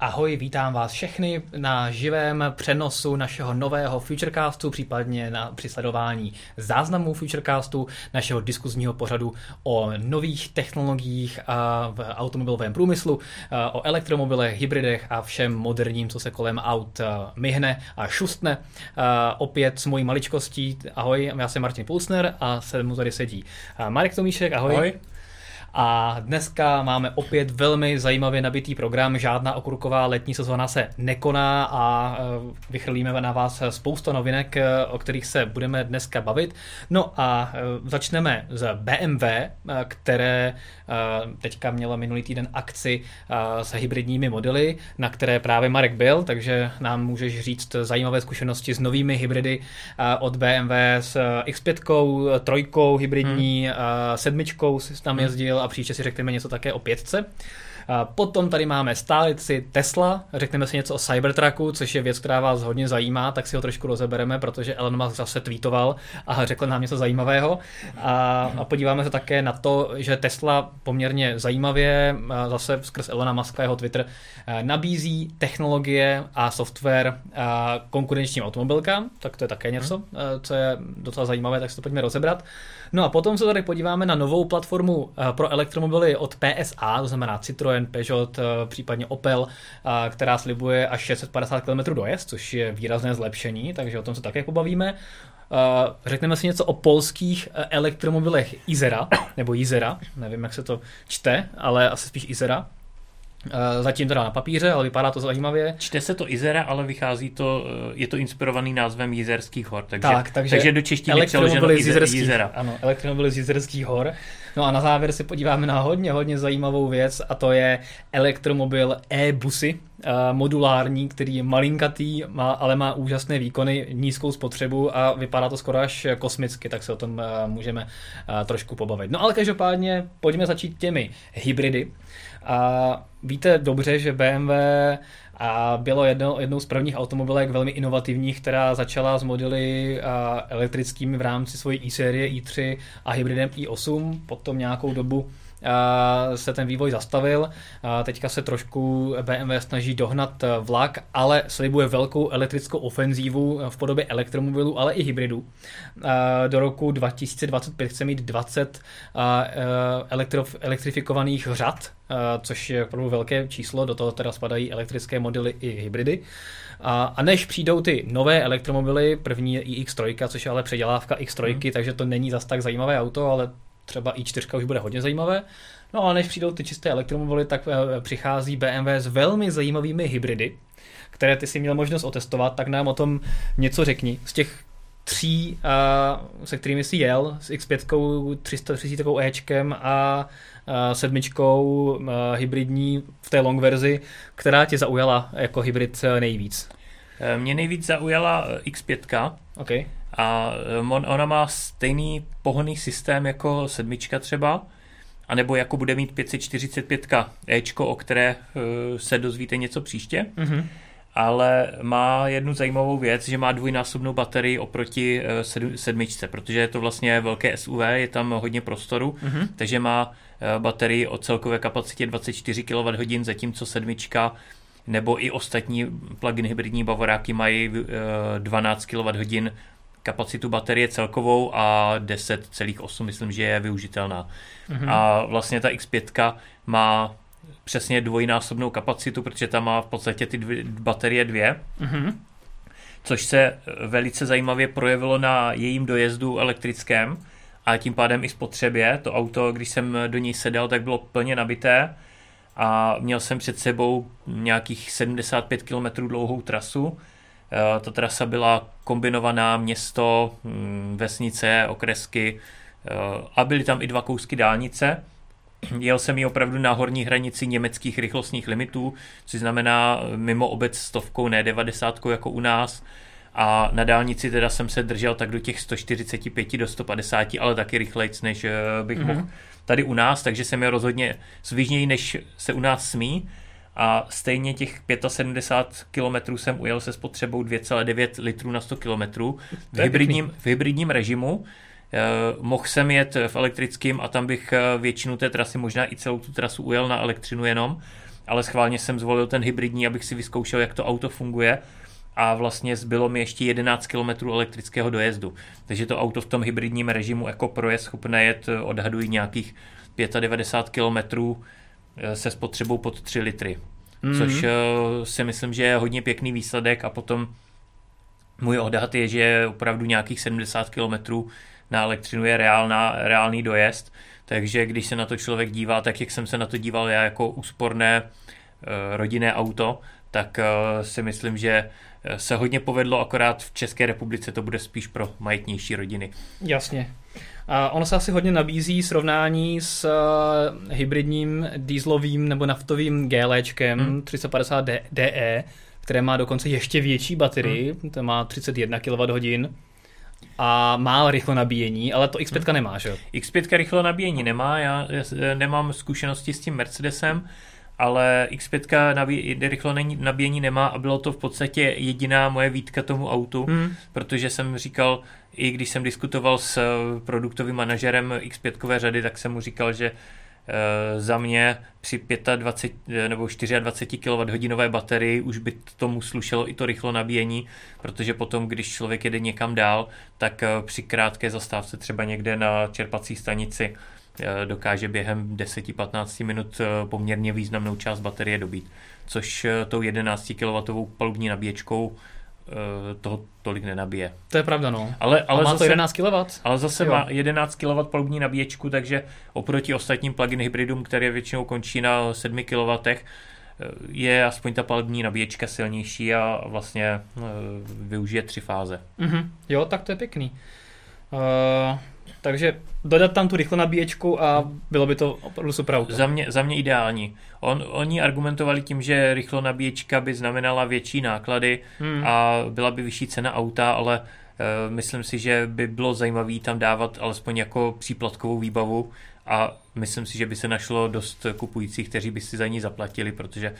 Ahoj, vítám vás všechny na živém přenosu našeho nového Futurecastu, případně na přisledování záznamů Futurecastu, našeho diskuzního pořadu o nových technologiích v automobilovém průmyslu, o elektromobilech, hybridech a všem moderním, co se kolem aut myhne a šustne. Opět s mojí maličkostí, ahoj, já jsem Martin Pulsner a se mu tady sedí Marek Tomíšek, ahoj. ahoj. A dneska máme opět velmi zajímavě nabitý program. Žádná okurková letní sezóna se nekoná a e, vychrlíme na vás spousta novinek, e, o kterých se budeme dneska bavit. No a e, začneme z BMW, které teďka mělo minulý týden akci s hybridními modely, na které právě Marek byl, takže nám můžeš říct zajímavé zkušenosti s novými hybridy od BMW s X5, trojkou hybridní, hmm. sedmičkou si tam jezdil a příště si řekneme něco také o pětce. Potom tady máme stálici Tesla, řekneme si něco o Cybertrucku, což je věc, která vás hodně zajímá, tak si ho trošku rozebereme, protože Elon Musk zase tweetoval a řekl nám něco zajímavého. A, a podíváme se také na to, že Tesla poměrně zajímavě, zase skrz Elona Muska jeho Twitter, nabízí technologie a software konkurenčním automobilkám, tak to je také něco, mhm. co je docela zajímavé, tak si to pojďme rozebrat. No a potom se tady podíváme na novou platformu pro elektromobily od PSA, to znamená Citroën, Peugeot, eh, případně Opel, eh, která slibuje až 650 km dojezd, což je výrazné zlepšení, takže o tom se také pobavíme. Eh, řekneme si něco o polských elektromobilech Izera, nebo Izera, nevím, jak se to čte, ale asi spíš Izera. Zatím teda na papíře, ale vypadá to zajímavě. Čte se to Izera, ale vychází to, je to inspirovaný názvem Jizerských hor. Takže, tak, takže, takže do češtiny přeloženo Jizera. Ano, elektromobily z Jizerských hor. No a na závěr se podíváme na hodně, hodně zajímavou věc a to je elektromobil e-busy, eh, modulární, který je malinkatý, má, ale má úžasné výkony, nízkou spotřebu a vypadá to skoro až kosmicky, tak se o tom eh, můžeme eh, trošku pobavit. No ale každopádně pojďme začít těmi hybridy. A víte dobře, že BMW a bylo jedno, jednou z prvních automobilek velmi inovativních, která začala s modely elektrickými v rámci svojí i-série i3 a hybridem i8. Potom nějakou dobu se ten vývoj zastavil. Teďka se trošku BMW snaží dohnat vlak, ale slibuje velkou elektrickou ofenzívu v podobě elektromobilů, ale i hybridů. Do roku 2025 chce mít 20 elektro, elektrifikovaných řad, což je opravdu velké číslo, do toho teda spadají elektrické modely i hybridy. A, než přijdou ty nové elektromobily, první je iX3, což je ale předělávka X3, mm. takže to není zas tak zajímavé auto, ale třeba i4 už bude hodně zajímavé. No a než přijdou ty čisté elektromobily, tak eh, přichází BMW s velmi zajímavými hybridy, které ty si měl možnost otestovat, tak nám o tom něco řekni. Z těch tří, uh, se kterými si jel, s X5, 330 Ečkem a uh, sedmičkou hybridní v té long verzi, která tě zaujala jako hybrid nejvíc? Mě nejvíc zaujala X5. Okay. A on, ona má stejný pohonný systém jako sedmička třeba, anebo jako bude mít 545 Ečko, o které uh, se dozvíte něco příště. Mm-hmm. Ale má jednu zajímavou věc, že má dvojnásobnou baterii oproti uh, sedmičce, protože je to vlastně velké SUV, je tam hodně prostoru, mm-hmm. takže má baterii o celkové kapacitě 24 kWh, zatímco sedmička nebo i ostatní plug-in hybridní bavoráky mají 12 kWh kapacitu baterie celkovou a 10,8 myslím, že je využitelná. Mm-hmm. A vlastně ta X5 má přesně dvojnásobnou kapacitu, protože tam má v podstatě ty dvě, baterie dvě. Mm-hmm. Což se velice zajímavě projevilo na jejím dojezdu elektrickém a tím pádem i spotřebě. To auto, když jsem do něj sedal, tak bylo plně nabité a měl jsem před sebou nějakých 75 km dlouhou trasu Eh, ta trasa byla kombinovaná město, hm, vesnice, okresky eh, a byly tam i dva kousky dálnice. Jel jsem ji opravdu na horní hranici německých rychlostních limitů, což znamená mimo obec stovkou, ne 90 jako u nás. A na dálnici teda jsem se držel tak do těch 145 do 150, ale taky rychlejc, než eh, bych mm-hmm. mohl tady u nás, takže jsem je rozhodně svižněji, než se u nás smí a stejně těch 75 km jsem ujel se spotřebou 2,9 litrů na 100 km v hybridním, v hybridním režimu. Eh, mohl jsem jet v elektrickém a tam bych eh, většinu té trasy, možná i celou tu trasu ujel na elektřinu jenom, ale schválně jsem zvolil ten hybridní, abych si vyzkoušel, jak to auto funguje. A vlastně zbylo mi ještě 11 km elektrického dojezdu. Takže to auto v tom hybridním režimu jako pro je schopné jet, odhadují nějakých 95 km se spotřebou pod 3 litry. Mm-hmm. Což eh, si myslím, že je hodně pěkný výsledek a potom můj odhad je, že opravdu nějakých 70 km na elektřinu je reálná, reálný dojezd, takže když se na to člověk dívá, tak jak jsem se na to díval já jako úsporné eh, rodinné auto, tak eh, si myslím, že se hodně povedlo, akorát v České republice to bude spíš pro majetnější rodiny. Jasně. A ono se asi hodně nabízí srovnání s uh, hybridním dýzlovým nebo naftovým GLčkem hmm. 350 DE, které má dokonce ještě větší baterii, hmm. to má 31 kWh a má rychlo nabíjení, ale to X5 hmm. nemá, že X5 rychlo nabíjení nemá, já nemám zkušenosti s tím Mercedesem, ale X5 nabí, rychlo nabíjení nemá a bylo to v podstatě jediná moje výtka tomu autu, hmm. protože jsem říkal, i když jsem diskutoval s eh, produktovým manažerem X5 řady, tak jsem mu říkal, že e, za mě při 25 eh, nebo 24 kWh baterii už by tomu slušelo i to rychlo nabíjení, protože potom, když člověk jede někam dál, tak při krátké zastávce třeba někde na čerpací stanici dokáže během 10-15 minut poměrně významnou část baterie dobít, což tou 11 kW palubní nabíječkou Eh, toho tolik nenabije. To je pravda, no. Ale, ale A má zase, to 11 kW. Ale zase jo. má 11 kW palubní nabíječku, takže oproti ostatním plug-in hybridům, které většinou končí na 7 kW, eh, je aspoň ta palubní nabíječka silnější a vlastně eh, využije tři fáze. Mm-hmm. Jo, tak to je pěkný. Uh, takže dodat tam tu rychle nabíječku a bylo by to opravdu super auto. Za mě, za mě ideální. On, oni argumentovali tím, že rychlo nabíječka by znamenala větší náklady hmm. a byla by vyšší cena auta, ale uh, myslím si, že by bylo zajímavé tam dávat alespoň jako příplatkovou výbavu a myslím si, že by se našlo dost kupujících, kteří by si za ní zaplatili, protože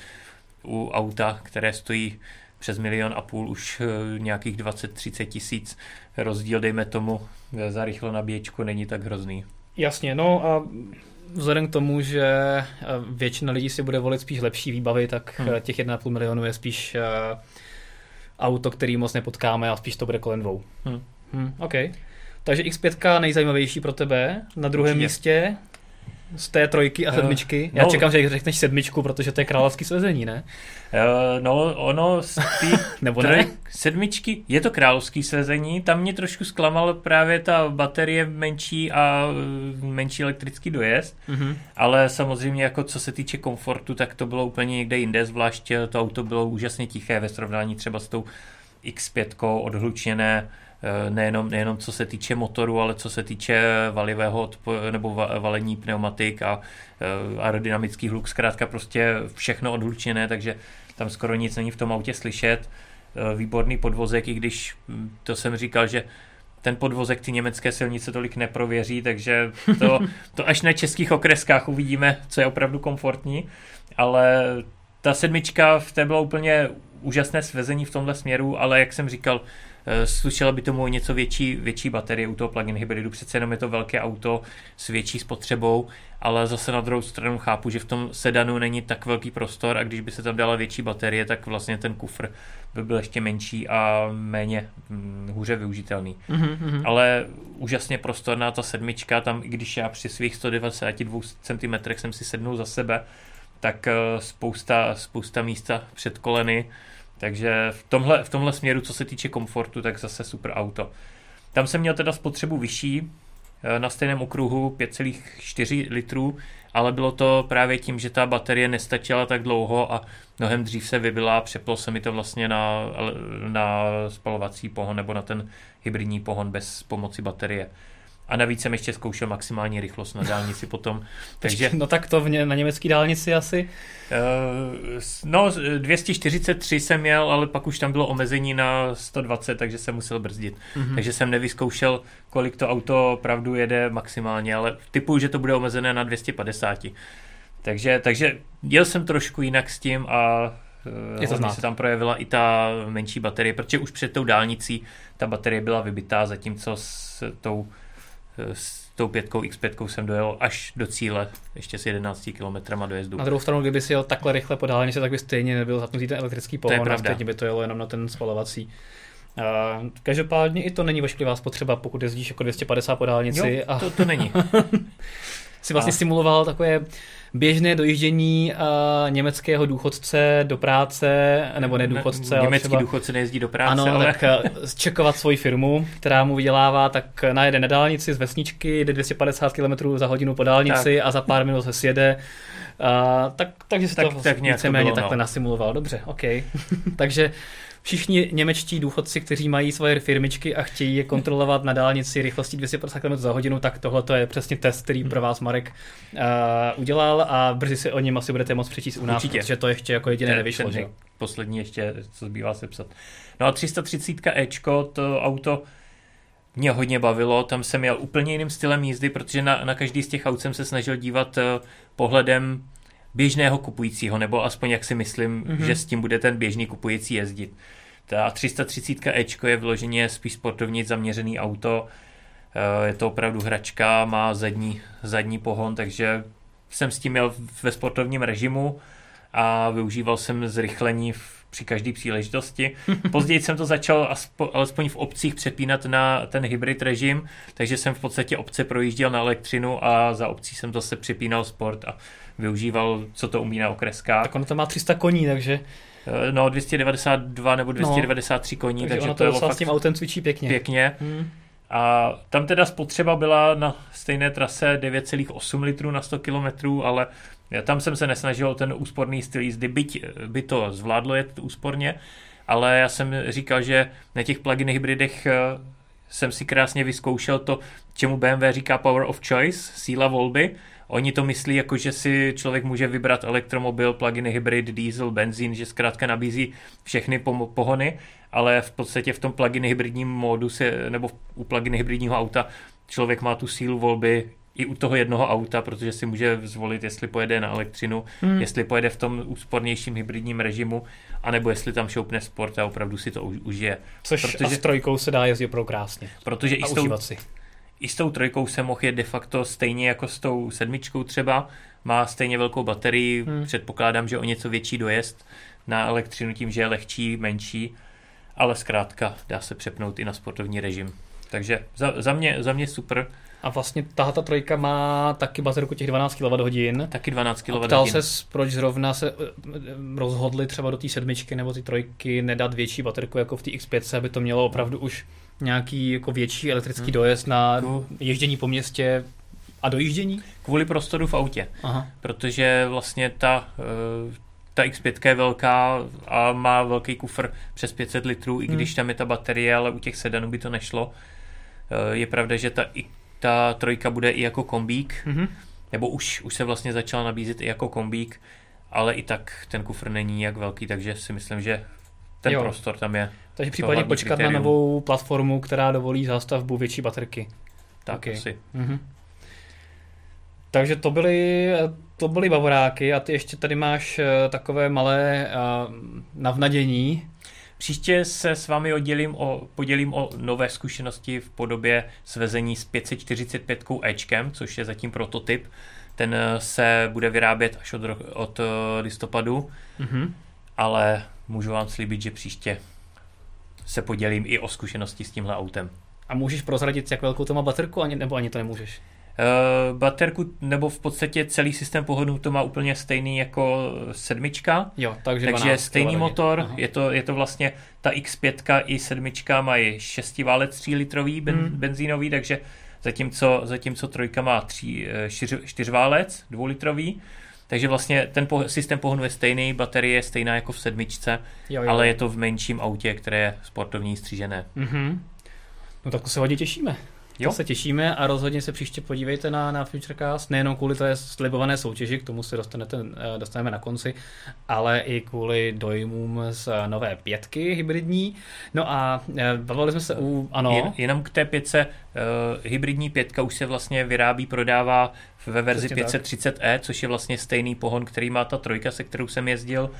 u auta, které stojí přes milion a půl, už eh, nějakých 20-30 tisíc rozdíl, dejme tomu, za rychlo nabíječku není tak hrozný. Jasně, no a vzhledem k tomu, že eh, většina lidí si bude volit spíš lepší výbavy, tak hmm. Eh, těch 1,5 milionu je spíš auto, který moc nepotkáme a spíš to bude kolem dvou. Hmm. Hmm, OK. Takže X5 nejzajímavější pro tebe. Na druhém Určitě. místě z té trojky a sedmičky. Já no, čekám, že řekneš sedmičku, protože to je královský svezení, ne? Uh, no, ono z té Nebo ne? sedmičky, je to královský svezení, tam mě trošku zklamal právě ta baterie menší a eh, menší elektrický dojezd, mm-hmm. ale samozřejmě jako co se týče komfortu, tak to bylo úplně někde jinde, zvlášť to auto bylo úžasně tiché ve srovnání třeba s tou X5 odhlučněné, Eh, nejenom, nejenom co se týče motoru, ale co se týče valivého odpo- nebo valení pneumatik a eh, aerodynamický hluk, zkrátka prostě všechno odhlučené, takže tam skoro nic není v tom autě slyšet. Eh, výborný podvozek, i když hm, to jsem říkal, že ten podvozek ty německé silnice tolik neprověří, takže to, to až na českých okreskách uvidíme, co je opravdu komfortní, ale ta sedmička v té bylo úplně úžasné svezení v tomhle směru, ale jak jsem říkal, Eh, slušela by tomu něco větší, větší baterie u toho plug-in hybridu, přece jenom je to velké auto s větší spotřebou, ale zase na druhou stranu chápu, že v tom sedanu není tak velký prostor a když by se tam dala větší baterie, tak vlastně ten kufr by byl ještě menší a méně hm, hůře využitelný. Mm-hmm. Ale úžasně prostorná ta sedmička, tam i když já při svých 192 cm jsem si sednul za sebe, tak eh, spousta, spousta místa před koleny, takže v tomhle, v tomhle směru, co se týče komfortu, tak zase super auto. Tam jsem měl teda spotřebu vyšší, eh, na stejném okruhu 5,4 litrů, ale bylo to právě tím, že ta baterie nestačila tak dlouho a mnohem dřív se vybila a přeplo se mi to vlastně na, na spalovací pohon nebo na ten hybridní pohon bez pomoci baterie. A navíc jsem ještě zkoušel maximální rychlost na dálnici potom. Takže, no tak to v ně, na německé dálnici asi? Uh, no 243 jsem měl, ale pak už tam bylo omezení na 120, takže jsem musel brzdit. Mm-hmm. Takže jsem nevyzkoušel, kolik to auto opravdu jede maximálně, ale typuju, že to bude omezené na 250. Takže, takže jel jsem trošku jinak s tím a eh, je to znát. se tam projevila i ta menší baterie, protože už před tou dálnicí ta baterie byla vybitá, zatímco s tou s tou pětkou X5 jsem dojel až do cíle, ještě s 11 km dojezdu. Na druhou stranu, kdyby si jel takhle rychle po dálnici, tak by stejně nebyl zapnutý ten elektrický pohon To je a pravda. stejně by to jelo jenom na ten spalovací. Uh, každopádně i to není ošklivá spotřeba, pokud jezdíš jako 250 po dálnici Jo, a to, to není. si vlastně a- simuloval takové běžné dojíždění uh, německého důchodce do práce, nebo ne důchodce, ale Německý třeba... důchodce nejezdí do práce, Ano, ale tak eh, čekovat svoji firmu, která mu vydělává, tak najede na dálnici z vesničky, jde 250 km za hodinu po dálnici tak. a za pár minut se sjede. Uh, tak, takže si Tak- to tak nějak víceméně bylo, takhle no. nasimuloval. Dobře, OK. takže všichni němečtí důchodci, kteří mají svoje firmičky a chtějí je kontrolovat na dálnici rychlostí 250 km za hodinu, tak tohle to je přesně test, který pro vás Marek uh, udělal a brzy si o něm asi budete moct přečíst u nás, Určitě. protože to ještě jako jediné ten- nevyšlo. ten Že? poslední ještě, co zbývá sepsat. No a 330 Ečko, to auto mě hodně bavilo, tam jsem jel úplně jiným stylem jízdy, protože na, na každý z těch aut jsem se snažil dívat eh, pohledem běžného kupujícího, nebo aspoň jak si myslím, Mhm. mm-hmm. že s tím bude ten běžný kupující jezdit. Ta 330 Ečko je vyloženě spíš sportovně zaměřený auto, Eh, je to opravdu hračka, má zadní, zadní pohon, takže jsem s tím jel ve sportovním režimu a využíval jsem zrychlení v, při každé příležitosti. Později jsem to začal aspo, alespoň v obcích přepínat na ten hybrid režim, takže jsem v podstatě obce projížděl na elektřinu a za obcí jsem zase přepínal sport a využíval, co to umí na okreskách. Tak ono to má 300 koní, takže, Eh, No, 292 nebo 293 koní, takže, takže ono to to je docela s fakt tím autem cvičí pěkně. pěkně. Hmm. A tam teda spotřeba byla na stejné trase 9,8 litrů na 100 km, ale já tam jsem se nesnažil ten úsporný styl jízdy, byť by to zvládlo jet úsporně, ale já jsem říkal, že na těch plug-in hybridech eh, jsem si krásně vyzkoušel to, čemu BMW říká power of choice, síla volby. Oni to myslí jako, že si člověk může vybrat elektromobil, plug-in hybrid, diesel, benzín, že zkrátka nabízí všechny pohony, ale v podstatě v tom plug-in hybridním módu se, nebo u plug-in hybridního auta člověk má tu sílu volby i u toho jednoho auta, protože si může zvolit, jestli pojede na elektřinu, Hmm. jestli pojede v tom úspornějším hybridním režimu, anebo jestli tam šoupne sport a opravdu si to užije. Což protože- a s trojkou se dá jezdit opravdu krásně. Protože i A s, tou, si. i s tou trojkou se mohl jet de facto stejně jako s tou sedmičkou třeba. Má stejně velkou baterii, hmm. předpokládám, že o něco větší dojezd na elektřinu tím, že je lehčí, menší, ale zkrátka dá se přepnout i na sportovní režim. Takže za, za, mě, za mě super, A vlastně tahle ta trojka má taky baterku těch 12 kWh. taky 12 A kWh. ptal se, proč zrovna se eh, eh, rozhodli třeba do té sedmičky nebo ty trojky nedat větší baterku jako v té X5, aby to mělo opravdu už nějaký jako větší elektrický Hmm. dojezd na ježdění po městě a dojíždění? Kvůli prostoru v autě, Aha. protože vlastně ta, eh, ta X5 je velká a má velký kufr přes 500 litrů, i Hmm. když tam je ta baterie, ale u těch sedanů by to nešlo. Je pravda, že ta, i- ta trojka bude i jako kombík, Mhm. nebo už, už se vlastně začala nabízet i jako kombík, ale i tak ten kufr není jak velký, takže si myslím, že ten Jo. prostor tam je Takže případně počkat kritérium. na novou platformu, která dovolí zástavbu větší baterky. tak Ok. asi. Mhm. Takže to byly, to byly bavoráky a ty ještě tady máš eh, takové malé uh, navnadění. Příště se s vámi oddělím o, podělím o nové zkušenosti v podobě svezení s 545 Ečkem, což je zatím prototyp. Ten eh, se bude vyrábět až od, od eh, listopadu, Mhm. ale můžu vám slíbit, že příště se podělím i o zkušenosti s tímhle autem. A můžeš prozradit, jak velkou to má baterku, ani, nebo ani to nemůžeš? Uh, baterku, nebo v podstatě celý systém pohodů to má úplně stejný jako sedmička, Jo, takže, takže 12 stejný kWh. motor, Aha. je to, je to vlastně ta X5 i sedmička mají 6 válec 3 litrový ben, Hmm. benzínový, takže zatímco, zatímco trojka má 3, 4, 4 válec 2 litrový, takže vlastně ten po, systém pohonu je stejný, baterie je stejná jako v sedmičce, jo, jo. ale je to v menším autě, které je sportovní střížené. Mhm. No tak to se hodně těšíme. Jo? To se těšíme a rozhodně se příště podívejte na, na Futurecast, nejenom kvůli té slibované soutěži, k tomu se dostanete, eh, dostaneme na konci, ale i kvůli dojmům z eh, nové pětky hybridní. No a eh, bavili jsme se u, ano, Jen, jenom k té pětce, uh, hybridní pětka už se vlastně vyrábí, prodává ve verzi Přesně tak. 530e, což je vlastně stejný pohon, který má ta trojka, se kterou jsem jezdil,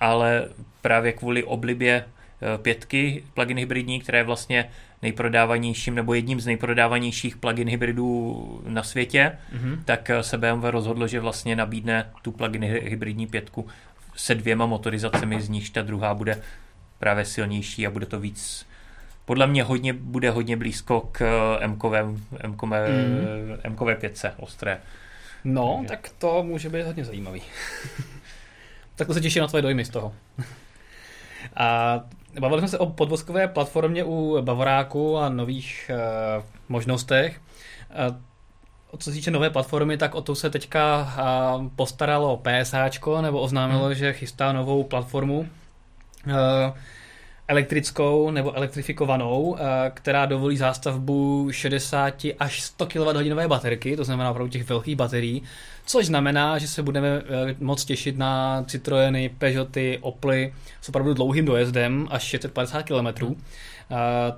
ale právě kvůli oblibě pětky plug-in hybridní, která je vlastně nejprodávanějším nebo jedním z nejprodávanějších plug-in hybridů na světě, mm-hmm. tak se BMW rozhodlo, že vlastně nabídne tu plug-in hybridní pětku se dvěma motorizacemi, z nichž ta druhá bude právě silnější a bude to víc podle mě hodně, bude hodně blízko k M-kové, M-kové, mm. M-kové pětce, ostré. No, Takže. tak to může být hodně zajímavý. tak to se těším na tvoje dojmy z toho. a bavili jsme se o podvozkové platformě u Bavoráku a nových uh, možnostech. Uh, co se týče nové platformy, tak o to se teďka uh, postaralo PSAčko, nebo oznámilo, hmm. že chystá novou platformu. Uh, elektrickou nebo elektrifikovanou, eh, která dovolí zástavbu 60 až 100 kWh baterky, to znamená opravdu těch velkých baterií, což znamená, že se budeme eh, moc těšit na Citroeny, Peugeoty, Oply s opravdu dlouhým dojezdem až 650 km, hmm.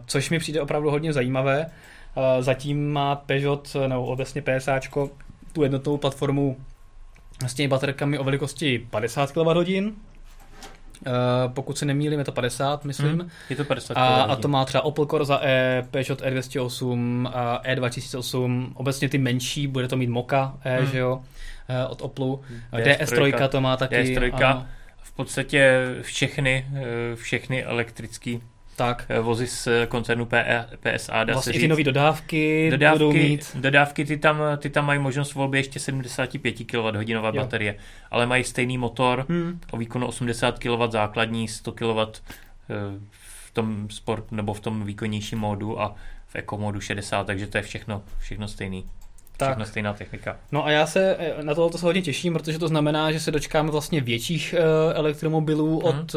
což mi přijde opravdu hodně zajímavé. Zatím má Peugeot, nebo obecně PSAčko, tu jednotnou platformu s těmi baterkami o velikosti 50 kWh, Uh, pokud se nemýlím, je to 50, myslím. Hmm, je to 50. A, a to má třeba Opel Corsa E, Peugeot E208, a E2008, obecně ty menší, bude to mít Moka E, hmm. že jo, uh, od Oplu. DS3, DS3 to má taky. DS3, v podstatě všechny, eh, všechny elektrické tak. Eh, vozy z koncernu PE, PSA. Dá vlastně se ty nové dodávky, dodávky budou mít. Dodávky ty tam, ty tam mají možnost volby ještě 75 kWh baterie, ale mají stejný motor hmm. o výkonu 80 kW základní, 100 kW eh, v tom sport nebo v tom výkonnějším módu a v eco módu 60, takže to je všechno, všechno stejný. Tak. Všechno stejná technika. No a já se eh, na to se hodně těším, protože to znamená, že se dočkáme vlastně větších elektromobilů hmm. od,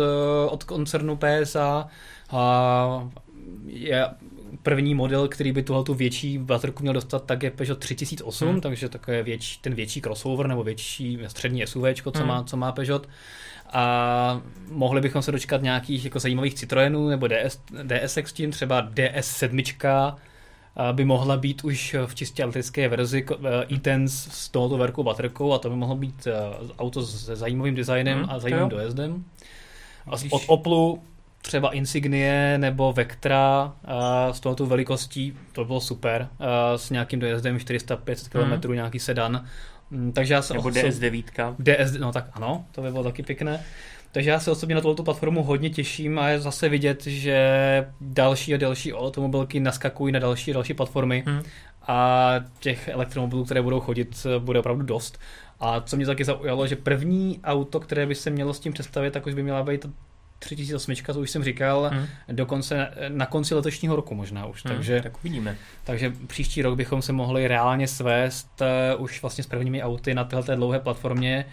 od koncernu PSA, a je první model, který by tuhle tu větší baterku měl dostat, tak je Peugeot 3008, hmm. takže je větší, ten větší crossover nebo větší střední SUV, co, hmm. má, co má Peugeot. A mohli bychom se dočkat nějakých jako zajímavých Citroenů nebo DS, DSX tím, třeba DS7 by mohla být už v čistě elektrické verzi e s tohoto velkou baterkou a to by mohlo být e, auto se zajímavým designem hmm, a zajímavým dojezdem. A od Oplu třeba Insignie nebo Vectra uh, s touto velikostí, to bylo super, uh, s nějakým dojezdem 400-500 km, mm. nějaký sedan. Um, takže já se nebo DS9. DS, no tak ano, to by bylo taky pěkné. Takže já se osobně na tuto platformu hodně těším a je zase vidět, že další a další automobilky naskakují na další a další platformy hmm. a těch elektromobilů, které budou chodit, bude opravdu dost. A co mě taky zaujalo, že první auto, které by se mělo s tím představit, tak už by měla být 3008, to už jsem říkal, hmm. dokonce na konci letošního roku možná už. Hmm, takže, tak uvidíme. Takže příští rok bychom se mohli reálně svést uh, už vlastně s prvními auty na této dlouhé platformě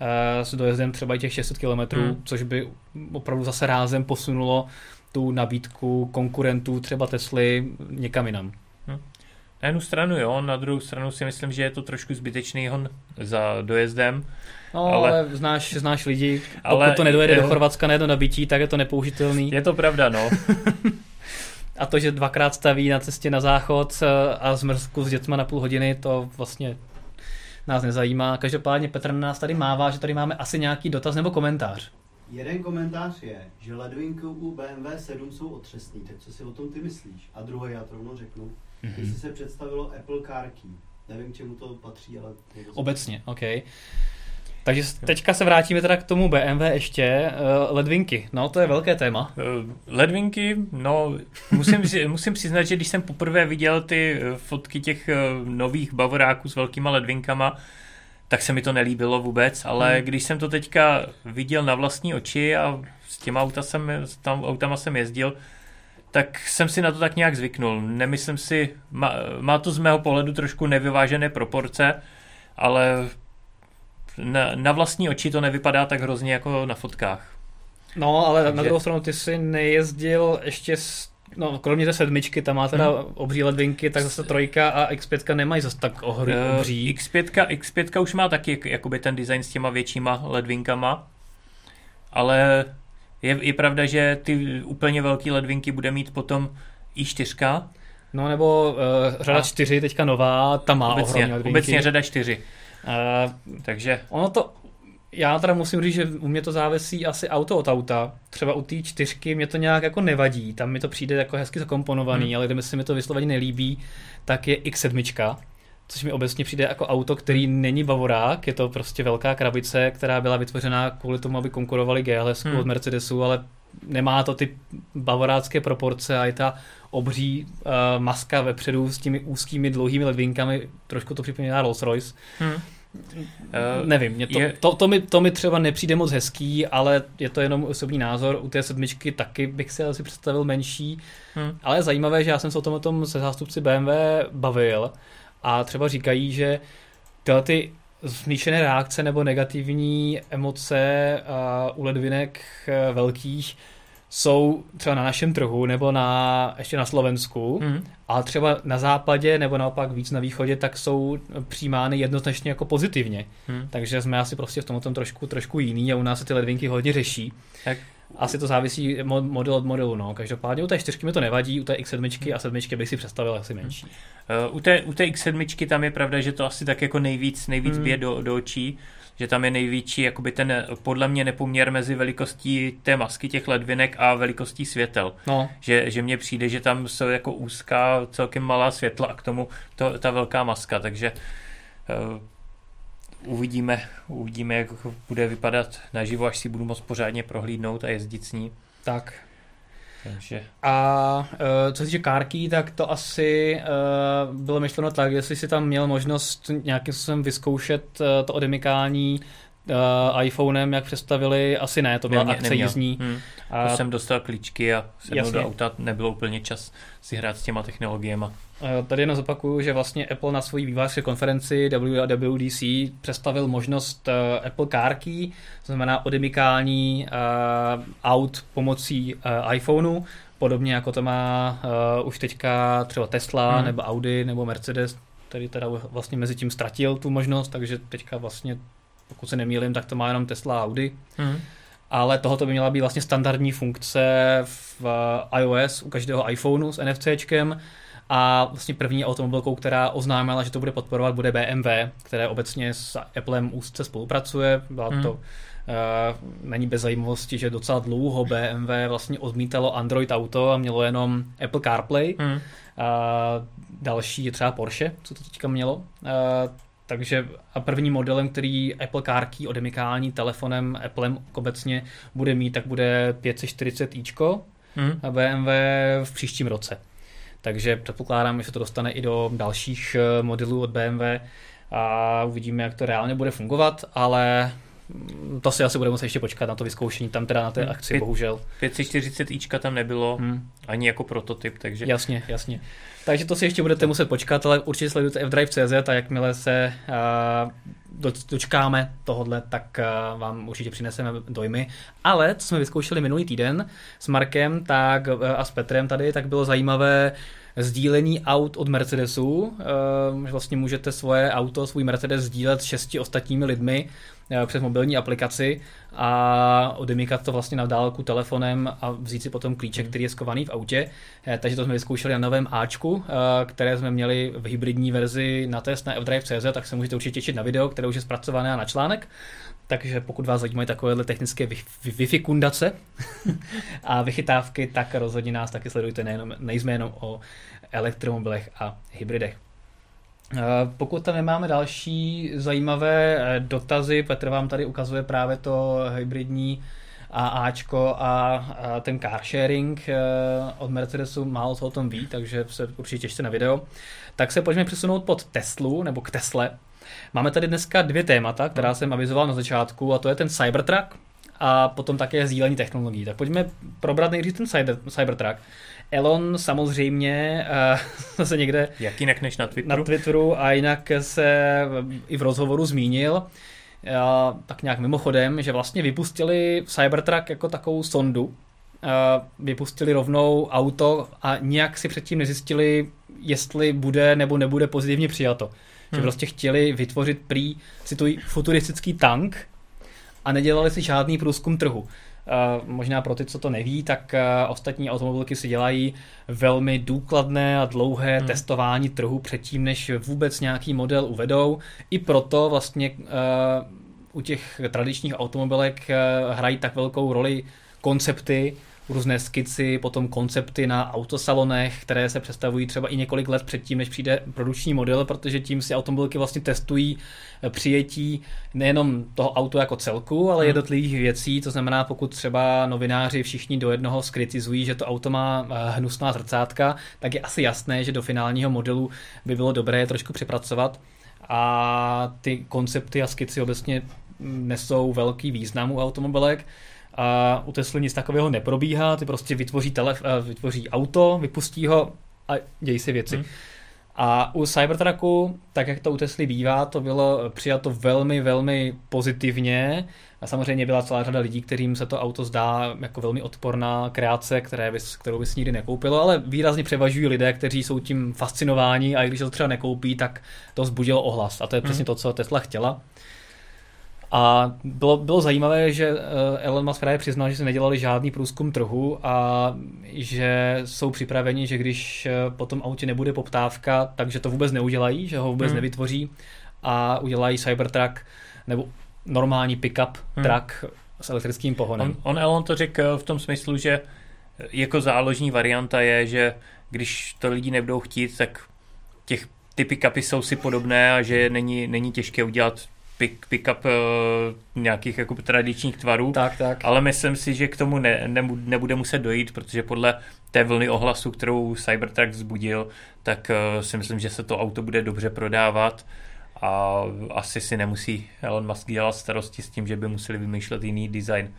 uh, s dojezdem třeba těch 600 km, hmm. což by opravdu zase rázem posunulo tu nabídku konkurentů, třeba Tesly, někam jinam. Hmm. Na jednu stranu jo, na druhou stranu si myslím, že je to trošku zbytečný hon za dojezdem. No, ale, ale znáš, znáš lidi, pokud ale, to nedojede je, do Chorvatska na jedno nabití, tak je to nepoužitelný. Je to pravda, no. a to, že dvakrát staví na cestě na záchod eh, a zmrzku s dětma na půl hodiny, to vlastně nás nezajímá. Každopádně Petr nás tady mává, že tady máme asi nějaký dotaz nebo komentář. Jeden komentář je, že ledvinky u BMW 7 jsou otřesný, tak co si o tom ty myslíš? A druhý já to rovnou řeknu, mm-hmm. jestli se představilo Apple Car Key. Nevím, k čemu to patří, ale... Obecně, OK. Takže teďka se vrátíme teda k tomu BMW ještě. Uh, ledvinky, no to je velké téma. Uh, ledvinky, no musím, musím přiznat, že když jsem poprvé viděl ty eh, fotky těch nových bavoráků s velkýma ledvinkama, tak se mi to nelíbilo vůbec, ale hmm. když jsem to teďka viděl na vlastní oči a s těma auta jsem, s tam autama jsem jezdil, tak jsem si na to tak nějak zvyknul. Nemyslím si, má, má to z mého pohledu trošku nevyvážené proporce, ale na, na vlastní oči to nevypadá tak hrozně jako na fotkách. No, ale Takže... na druhou stranu ty jsi nejezdil ještě s No, kromě té sedmičky, tam má teda hmm. obří ledvinky, tak zase trojka a X5 nemají zase tak ohry, uh, obří. X5, X5 už má taky jakoby ten design s těma většíma ledvinkama, ale je, je pravda, že ty úplně velké ledvinky bude mít potom i4. No nebo uh, řada a. 4, teďka nová, ta má obecně, ohromně ledvinky. Obecně řada 4. Uh, Takže... Ono to, Já teda musím říct, že u mě to závisí asi auto od auta. Třeba u té čtyřky mě to nějak jako nevadí, tam mi to přijde jako hezky zakomponovaný, hmm. ale kdyby se mi to vysloveně nelíbí, tak je X7, což mi obecně přijde jako auto, který není bavorák, je to prostě velká krabice, která byla vytvořena kvůli tomu, aby konkurovali GLS hmm. od Mercedesu, ale nemá to ty bavorácké proporce a je ta obří uh, maska vepředu s těmi úzkými dlouhými ledvinkami, trošku to připomíná Rolls Royce. Hmm. Uh, Nevím, mě to, je... to, to, mi, to mi třeba nepřijde moc hezký, ale je to jenom osobní názor. U té sedmičky taky bych si asi představil menší, hmm. ale je zajímavé, že já jsem se o tom, o tom se zástupci BMW bavil a třeba říkají, že tyhle ty smíšené reakce nebo negativní emoce uh, u ledvinek uh, velkých jsou třeba na našem trhu nebo na, ještě na Slovensku, mm. a třeba na západě nebo naopak víc na východě, tak jsou přijímány jednoznačně jako pozitivně. Mm. Takže jsme asi prostě v tomto trošku, trošku jiný a u nás se ty ledvinky hodně řeší. Tak asi to závisí model od modelu, no. Každopádně u té čtyřky mi to nevadí, u té X7 a 7 bych si představil asi menší. Uh, u, té, u té X7 tam je pravda, že to asi tak jako nejvíc, nejvíc hmm. bije do, do očí, že tam je největší jakoby ten podle mě nepoměr mezi velikostí té masky těch ledvinek a velikostí světel. No. Že, že mně přijde, že tam jsou jako úzká, celkem malá světla a k tomu to, ta velká maska, takže uh, uvidíme, uvidíme, jak bude vypadat naživo, až si budu moct pořádně prohlídnout a jezdit s ní. Tak. Takže. A uh, co se týče kárky, tak to asi uh, bylo myšleno tak, jestli si tam měl možnost nějakým způsobem vyzkoušet uh, to odemykání uh, iPhonem, jak představili, asi ne, to byla ne, akce jízdní. Hmm. A... To jsem dostal klíčky a sednul do auta, nebylo úplně čas si hrát s těma technologiemi. Tady jenom zopakuju, že vlastně Apple na své vývářské konferenci WWDC představil možnost uh, Apple Car Key, to znamená odemykání uh, aut pomocí uh, iPhoneu, podobně jako to má uh, už teďka třeba Tesla, hmm. nebo Audi, nebo Mercedes, který teda vlastně mezi tím ztratil tu možnost, takže teďka vlastně, pokud se nemýlím, tak to má jenom Tesla a Audi. Hmm. Ale tohoto by měla být vlastně standardní funkce v iOS u každého iPhoneu s NFCčkem, a vlastně první automobilkou, která oznámila, že to bude podporovat, bude BMW, které obecně s Applem úzce spolupracuje. Byla hmm. to uh, není bez zajímavosti, že docela dlouho BMW vlastně odmítalo Android Auto a mělo jenom Apple CarPlay. Hmm. A další je třeba Porsche, co to teďka mělo. Uh, takže a první modelem, který Apple Car Key odemykání telefonem Applem obecně bude mít, tak bude 540i hmm. a BMW v příštím roce. Takže předpokládám, že se to dostane i do dalších eh, modelů od BMW a uvidíme, jak to reálně bude fungovat, ale mm, to si asi budeme muset ještě počkat na to vyzkoušení tam teda na té akci, Pět, bohužel. 540 ička tam nebylo, hmm. ani jako prototyp, takže... Jasně, jasně. Takže to si ještě budete muset počkat, ale určitě sledujte fdrive.cz a jakmile se uh, dočkáme tohodle, tak uh, vám určitě přineseme dojmy. Ale co jsme vyzkoušeli minulý týden s Markem tak, uh, a s Petrem tady, tak bylo zajímavé sdílení aut od Mercedesu. Uh, vlastně můžete svoje auto, svůj Mercedes sdílet s šesti ostatními lidmi přes mobilní aplikaci a odemykat to vlastně na dálku telefonem a vzít si potom klíček, hmm. který je skovaný v autě. Eh, takže to jsme vyzkoušeli na novém Ačku, eh, které jsme měli v hybridní verzi na test na fdrive.cz, tak se můžete určitě těšit na video, které už je zpracované na článek. Takže pokud vás zajímají takovéhle technické wi kundace a vychytávky, tak rozhodně nás taky sledujte nejenom, nejsme jenom o elektromobilech a hybridech. Eh, pokud tam nemáme další zajímavé eh, dotazy, Petr vám tady ukazuje právě to hybridní AAčko a, ten car sharing eh, od Mercedesu, málo co o tom ví, takže se určitě těšte na video. Tak se pojďme přesunout pod Teslu, nebo k Tesle. Máme tady dneska dvě témata, která jsem avizoval na začátku, a to je ten Cybertruck a potom také sdílení technologií. Tak pojďme probrat nejdřív ten Cybertruck. Elon samozřejmě uh, se někde... Jak jinak než na Twitteru? Na Twitteru a jinak se i v rozhovoru zmínil, uh, tak nějak mimochodem, že vlastně vypustili Cybertruck jako takovou sondu, vypustili rovnou auto a nějak si předtím nezjistili, jestli bude nebo nebude pozitivně přijato. Že hmm. prostě chtěli vytvořit prý, cituji, futuristický tank a nedělali si žádný průzkum trhu. Eh, možná pro ty, co to neví, tak eh, ostatní automobilky si dělají velmi důkladné a dlouhé hmm. testování trhu předtím, než vůbec nějaký model uvedou. I proto vlastně uh, u těch tradičních automobilek eh, hrají tak velkou roli koncepty, různé skici, potom koncepty na autosalonech, které se představují třeba i několik let předtím, než přijde produkční model, protože tím si automobilky vlastně testují eh, přijetí nejenom toho auto jako celku, ale hmm. jednotlivých věcí, to znamená, pokud třeba novináři všichni do jednoho skritizují, že to auto má eh, hnusná zrcátka, tak je asi jasné, že do finálního modelu by bylo dobré je trošku přepracovat. A ty koncepty a skici obecně nesou velký význam u automobilek a u Tesla nic takového neprobíhá, ty prostě vytvoří, telef- eh, vytvoří auto, vypustí ho a dějí si věci. Hmm. A u Cybertrucku, tak jak to u Tesly bývá, to bylo přijato velmi, velmi pozitivně. A samozřejmě byla celá řada lidí, kterým se to auto zdá jako velmi odporná kreace, které bys, kterou bys nikdy nekoupilo, ale výrazně převažují lidé, kteří jsou tím fascinováni a i když to třeba nekoupí, tak to vzbudilo ohlas. A to je přesně hmm. to, co Tesla chtěla. A bylo, bylo zajímavé, že eh, Elon Musk právě přiznal, že se nedělali žádný průzkum trhu a že jsou připraveni, že když eh, po tom autě nebude poptávka, takže to vůbec neudělají, že ho vůbec hmm. nevytvoří a udělají Cybertruck nebo normální pickup hmm. truck s elektrickým pohonem. On, on Elon to řekl v tom smyslu, že jako záložní varianta je, že když to lidi nebudou chtít, tak těch ty pick-upy jsou si podobné a že není, není těžké udělat pick, pick-up uh, nějakých jako tradičních tvarů. Tak, tak. Ale myslím si, že k tomu ne, ne, nebude muset dojít, protože podle té vlny ohlasu, kterou Cybertruck vzbudil, tak uh, si myslím, že se to auto bude dobře prodávat a asi si nemusí Elon Musk dělat starosti s tím, že by museli vymýšlet jiný design.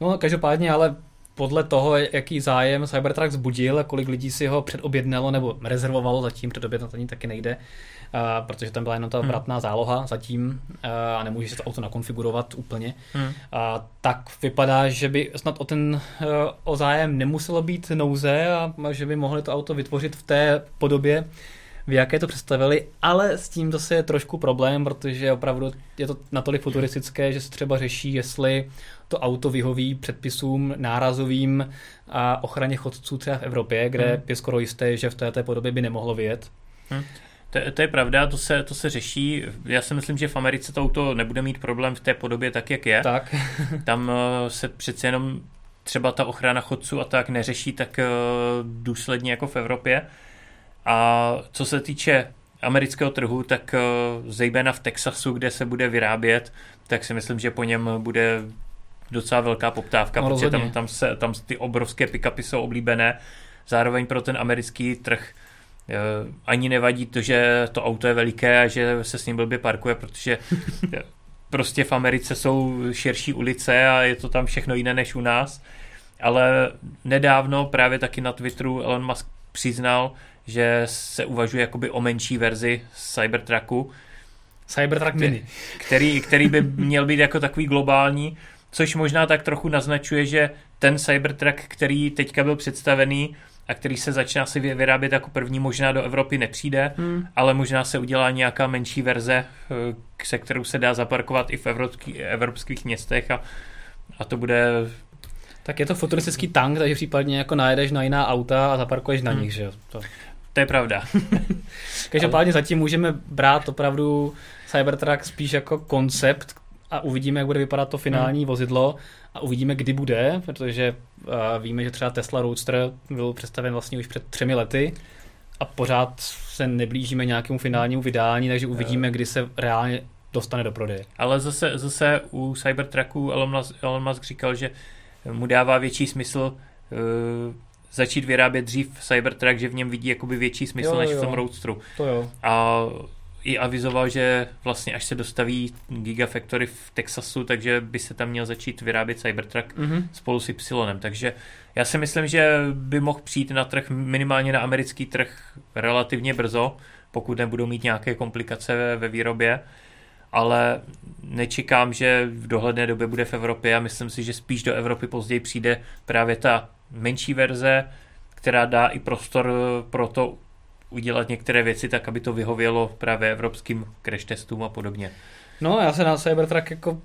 No každopádně, ale podle toho, jaký zájem Cybertruck zbudil a kolik lidí si ho předobjednalo nebo rezervovalo, zatím předobjednat ani taky nejde, uh, protože tam byla jenom ta hmm. vratná záloha zatím uh, a nemůže se to auto nakonfigurovat úplně, hmm. uh, tak vypadá, že by snad o ten uh, o zájem nemuselo být nouze a že by mohli to auto vytvořit v té podobě, v jaké to představili, ale s tím zase je trošku problém, protože opravdu je to natolik futuristické, že se třeba řeší, jestli to auto vyhoví předpisům nárazovým a ochraně chodců třeba v Evropě, kde hmm. je skoro jisté, že v této podobě by nemohlo vyjet. Hmm. To, to je pravda, to se, to se řeší. Já si myslím, že v Americe to auto nebude mít problém v té podobě tak, jak je. Tak. Tam uh, se přece jenom třeba ta ochrana chodců a tak neřeší tak uh, důsledně jako v Evropě. A co se týče amerického trhu, tak uh, zejména v Texasu, kde se bude vyrábět, tak si myslím, že po něm bude docela velká poptávka, no, protože tam, tam, se, tam ty obrovské pick-upy jsou oblíbené. Zároveň pro ten americký trh eh, ani nevadí to, že to auto je veliké a že se s ním blbě parkuje, protože prostě v Americe jsou širší ulice a je to tam všechno jiné než u nás. Ale nedávno právě taky na Twitteru Elon Musk přiznal, že se uvažuje jakoby o menší verzi Cybertrucku. Cybertruck Mini. Který, který by měl být jako takový globální, což možná tak trochu naznačuje, že ten Cybertruck, který teďka byl představený a který se začíná si vyrábět jako první, možná do Evropy nepřijde, hmm. ale možná se udělá nějaká menší verze, eh, se kterou se dá zaparkovat i v evropský, evropských městech a, a to bude tak je to futuristický tank, takže případně jako najedeš na jiná auta a zaparkuješ na hmm. nich, že? To. to je pravda. Každopádně Ale... zatím můžeme brát opravdu Cybertruck spíš jako koncept, a uvidíme, jak bude vypadat to finální hmm. vozidlo a uvidíme, kdy bude, protože uh, víme, že třeba Tesla Roadster byl představen vlastně už před třemi lety a pořád se neblížíme nějakému finálnímu vydání, takže uvidíme, kdy se reálně dostane do prodeje. Ale zase, zase u Cybertrucku Elon Musk, Elon Musk říkal, že mu dává větší smysl uh, začít vyrábět dřív Cybertruck, že v něm vidí jakoby větší smysl jo, než jo. v tom Roadsteru. To jo. A i avizoval, že vlastně až se dostaví Gigafactory v Texasu, takže by se tam měl začít vyrábět Cybertruck mm-hmm. spolu s Y. Takže já si myslím, že by mohl přijít na trh, minimálně na americký trh relativně brzo, pokud nebudou mít nějaké komplikace ve, ve výrobě. Ale nečekám, že v dohledné době bude v Evropě a myslím si, že spíš do Evropy později přijde právě ta menší verze, která dá i prostor pro to udělat některé věci tak, aby to vyhovělo právě evropským crash testům a podobně. No, já se na Cybertruck jako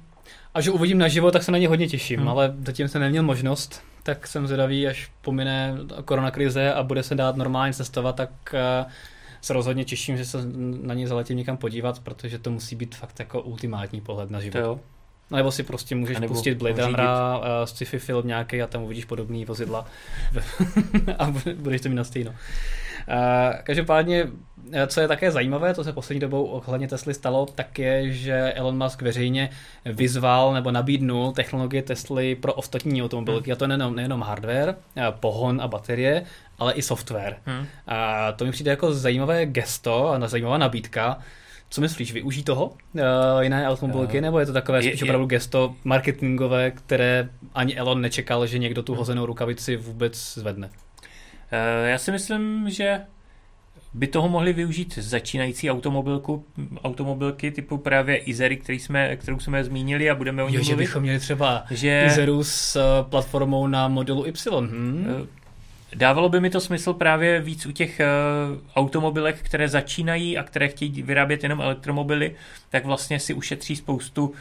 až uvidím naživo, tak se na ně hodně těším, hmm. ale zatím jsem neměl možnost, tak jsem zvědavý, až pomine koronakrize a bude se dát normálně cestovat, tak uh, se rozhodně těším, že se na ně zaletím někam podívat, protože to musí být fakt jako ultimátní pohled na život. To jo. No, nebo si prostě můžeš nebo pustit Blade řídit. Runnera, uh, sci-fi film nějaký a tam uvidíš podobný vozidla a bude- budeš to mít na stejno. Uh, každopádně, eh, co je také zajímavé, co se poslední dobou ohledně Tesly stalo, tak je, že Elon Musk veřejně vyzval nebo nabídnul technologie Tesly pro ostatní automobilky. A to nejenom, nejenom hardware, eh, pohon a baterie, ale i software. Hm. A to mi přijde jako zajímavé gesto a zajímavá nabídka. Co myslíš, využí toho uh, jiné automobilky, Eh, nebo je to takové spíš je- opravdu gesto marketingové, které ani Elon nečekal, že někdo tu hozenou rukavici vůbec zvedne? Eh, Já si myslím, že by toho mohli využít začínající automobilku, automobilky typu právě Izery, který jsme, kterou jsme zmínili a budeme o ní Jo, že mluvit. bychom měli třeba Že Izeru s eh, platformou na modelu Y. Hm? eh, dávalo by mi to smysl právě víc u těch automobilek, které začínají a které chtějí vyrábět jenom elektromobily, tak vlastně si ušetří spoustu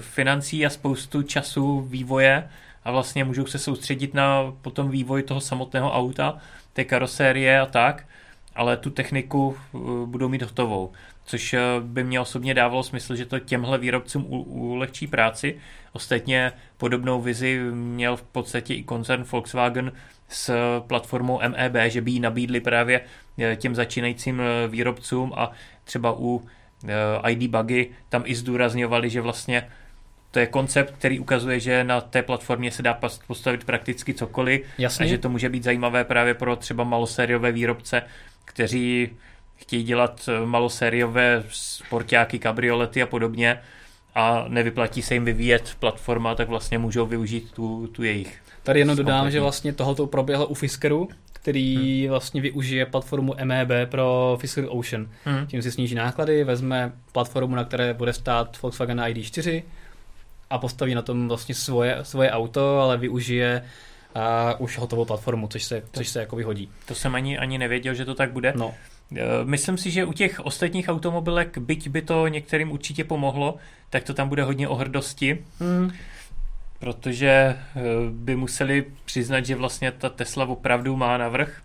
financí a spoustu času vývoje a vlastně můžou se soustředit na potom vývoj toho samotného auta, té karosérie a tak, ale tu techniku eh, budou mít hotovou. Což eh, by mě osobně dávalo smysl, že to těmhle výrobcům ulehčí práci. Ostatně podobnou vizi měl v podstatě i koncern Volkswagen s platformou MEB, že by ji nabídli právě eh, těm začínajícím výrobcům a třeba u ID Buggy tam i zdůrazňovali, že vlastně to je koncept, který ukazuje, že na té platformě se dá postavit prakticky cokoliv Jasně. a že to může být zajímavé právě pro třeba malosériové výrobce, kteří chtějí dělat eh, malosériové sportáky, kabriolety a podobně a nevyplatí se jim vyvíjet platforma, tak vlastně můžou využít tu, tu jejich. Tady jenom dodám, Kompletní. že vlastně tohoto proběhlo u Fiskeru, který vlastně využije platformu MEB pro Fisker Ocean. Hmm. Tím si sníží náklady, vezme platformu, na které bude stát Volkswagen ID4 a postaví na tom vlastně svoje, svoje auto, ale využije a už hotovou platformu, což se, což se jako vyhodí. To jsem ani, ani nevěděl, že to tak bude. No, Eh, Myslím si, že u těch ostatních automobilek, byť by to některým určitě pomohlo, tak to tam bude hodně o hrdosti, hmm. protože eh, by museli přiznat, že vlastně ta Tesla opravdu má navrh.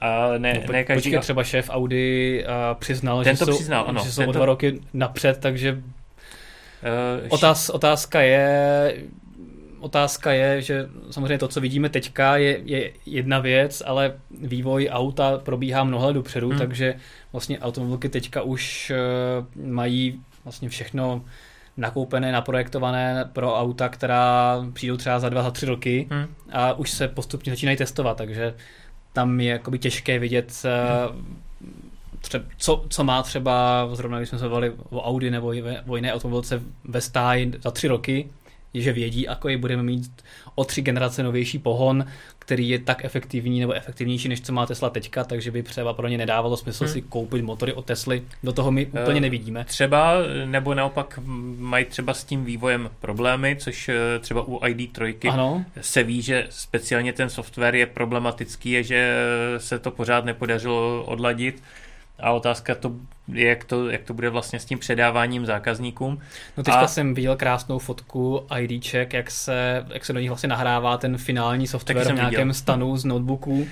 A ne, no, ne každý... počkej, třeba šéf Audi a přiznal, Ten že to jsou, přiznal, ano, že jsou o to- dva roky napřed, takže eh, Otáz, otázka je, otázka je, že samozřejmě to, co vidíme teďka, je, je jedna věc, ale vývoj auta probíhá mnoho let dopředu, Hmm. hmm. takže vlastně automobilky teďka už eh, mají vlastně všechno nakoupené, naprojektované pro auta, která přijdou třeba za dva, za tři roky Hm. a už se postupně začínají testovat, takže tam je jakoby těžké vidět, tře- co, co má třeba, zrovna když jsme se bavili o Audi nebo o jiné automobilce ve stáji za tři roky, je, že vědí, jaký budeme mít o tři generace novější pohon, který je tak efektivní nebo efektivnější, než co má Tesla teďka, takže by třeba pro ně nedávalo smysl Hmm. si koupit motory od Tesly. Do toho my úplně Eh, nevidíme. Třeba, nebo naopak m, mají třeba s tím vývojem problémy, což eh, třeba u ID3 Ano, se ví, že speciálně ten software je problematický, je, že se to pořád nepodařilo odladit. A otázka to je, jak to, jak to bude vlastně s tím předáváním zákazníkům. no teďka A- jsem viděl krásnou fotku IDček, jak se, jak se do nich vlastně nahrává ten finální software v nějakém viděl. stanu z notebooků,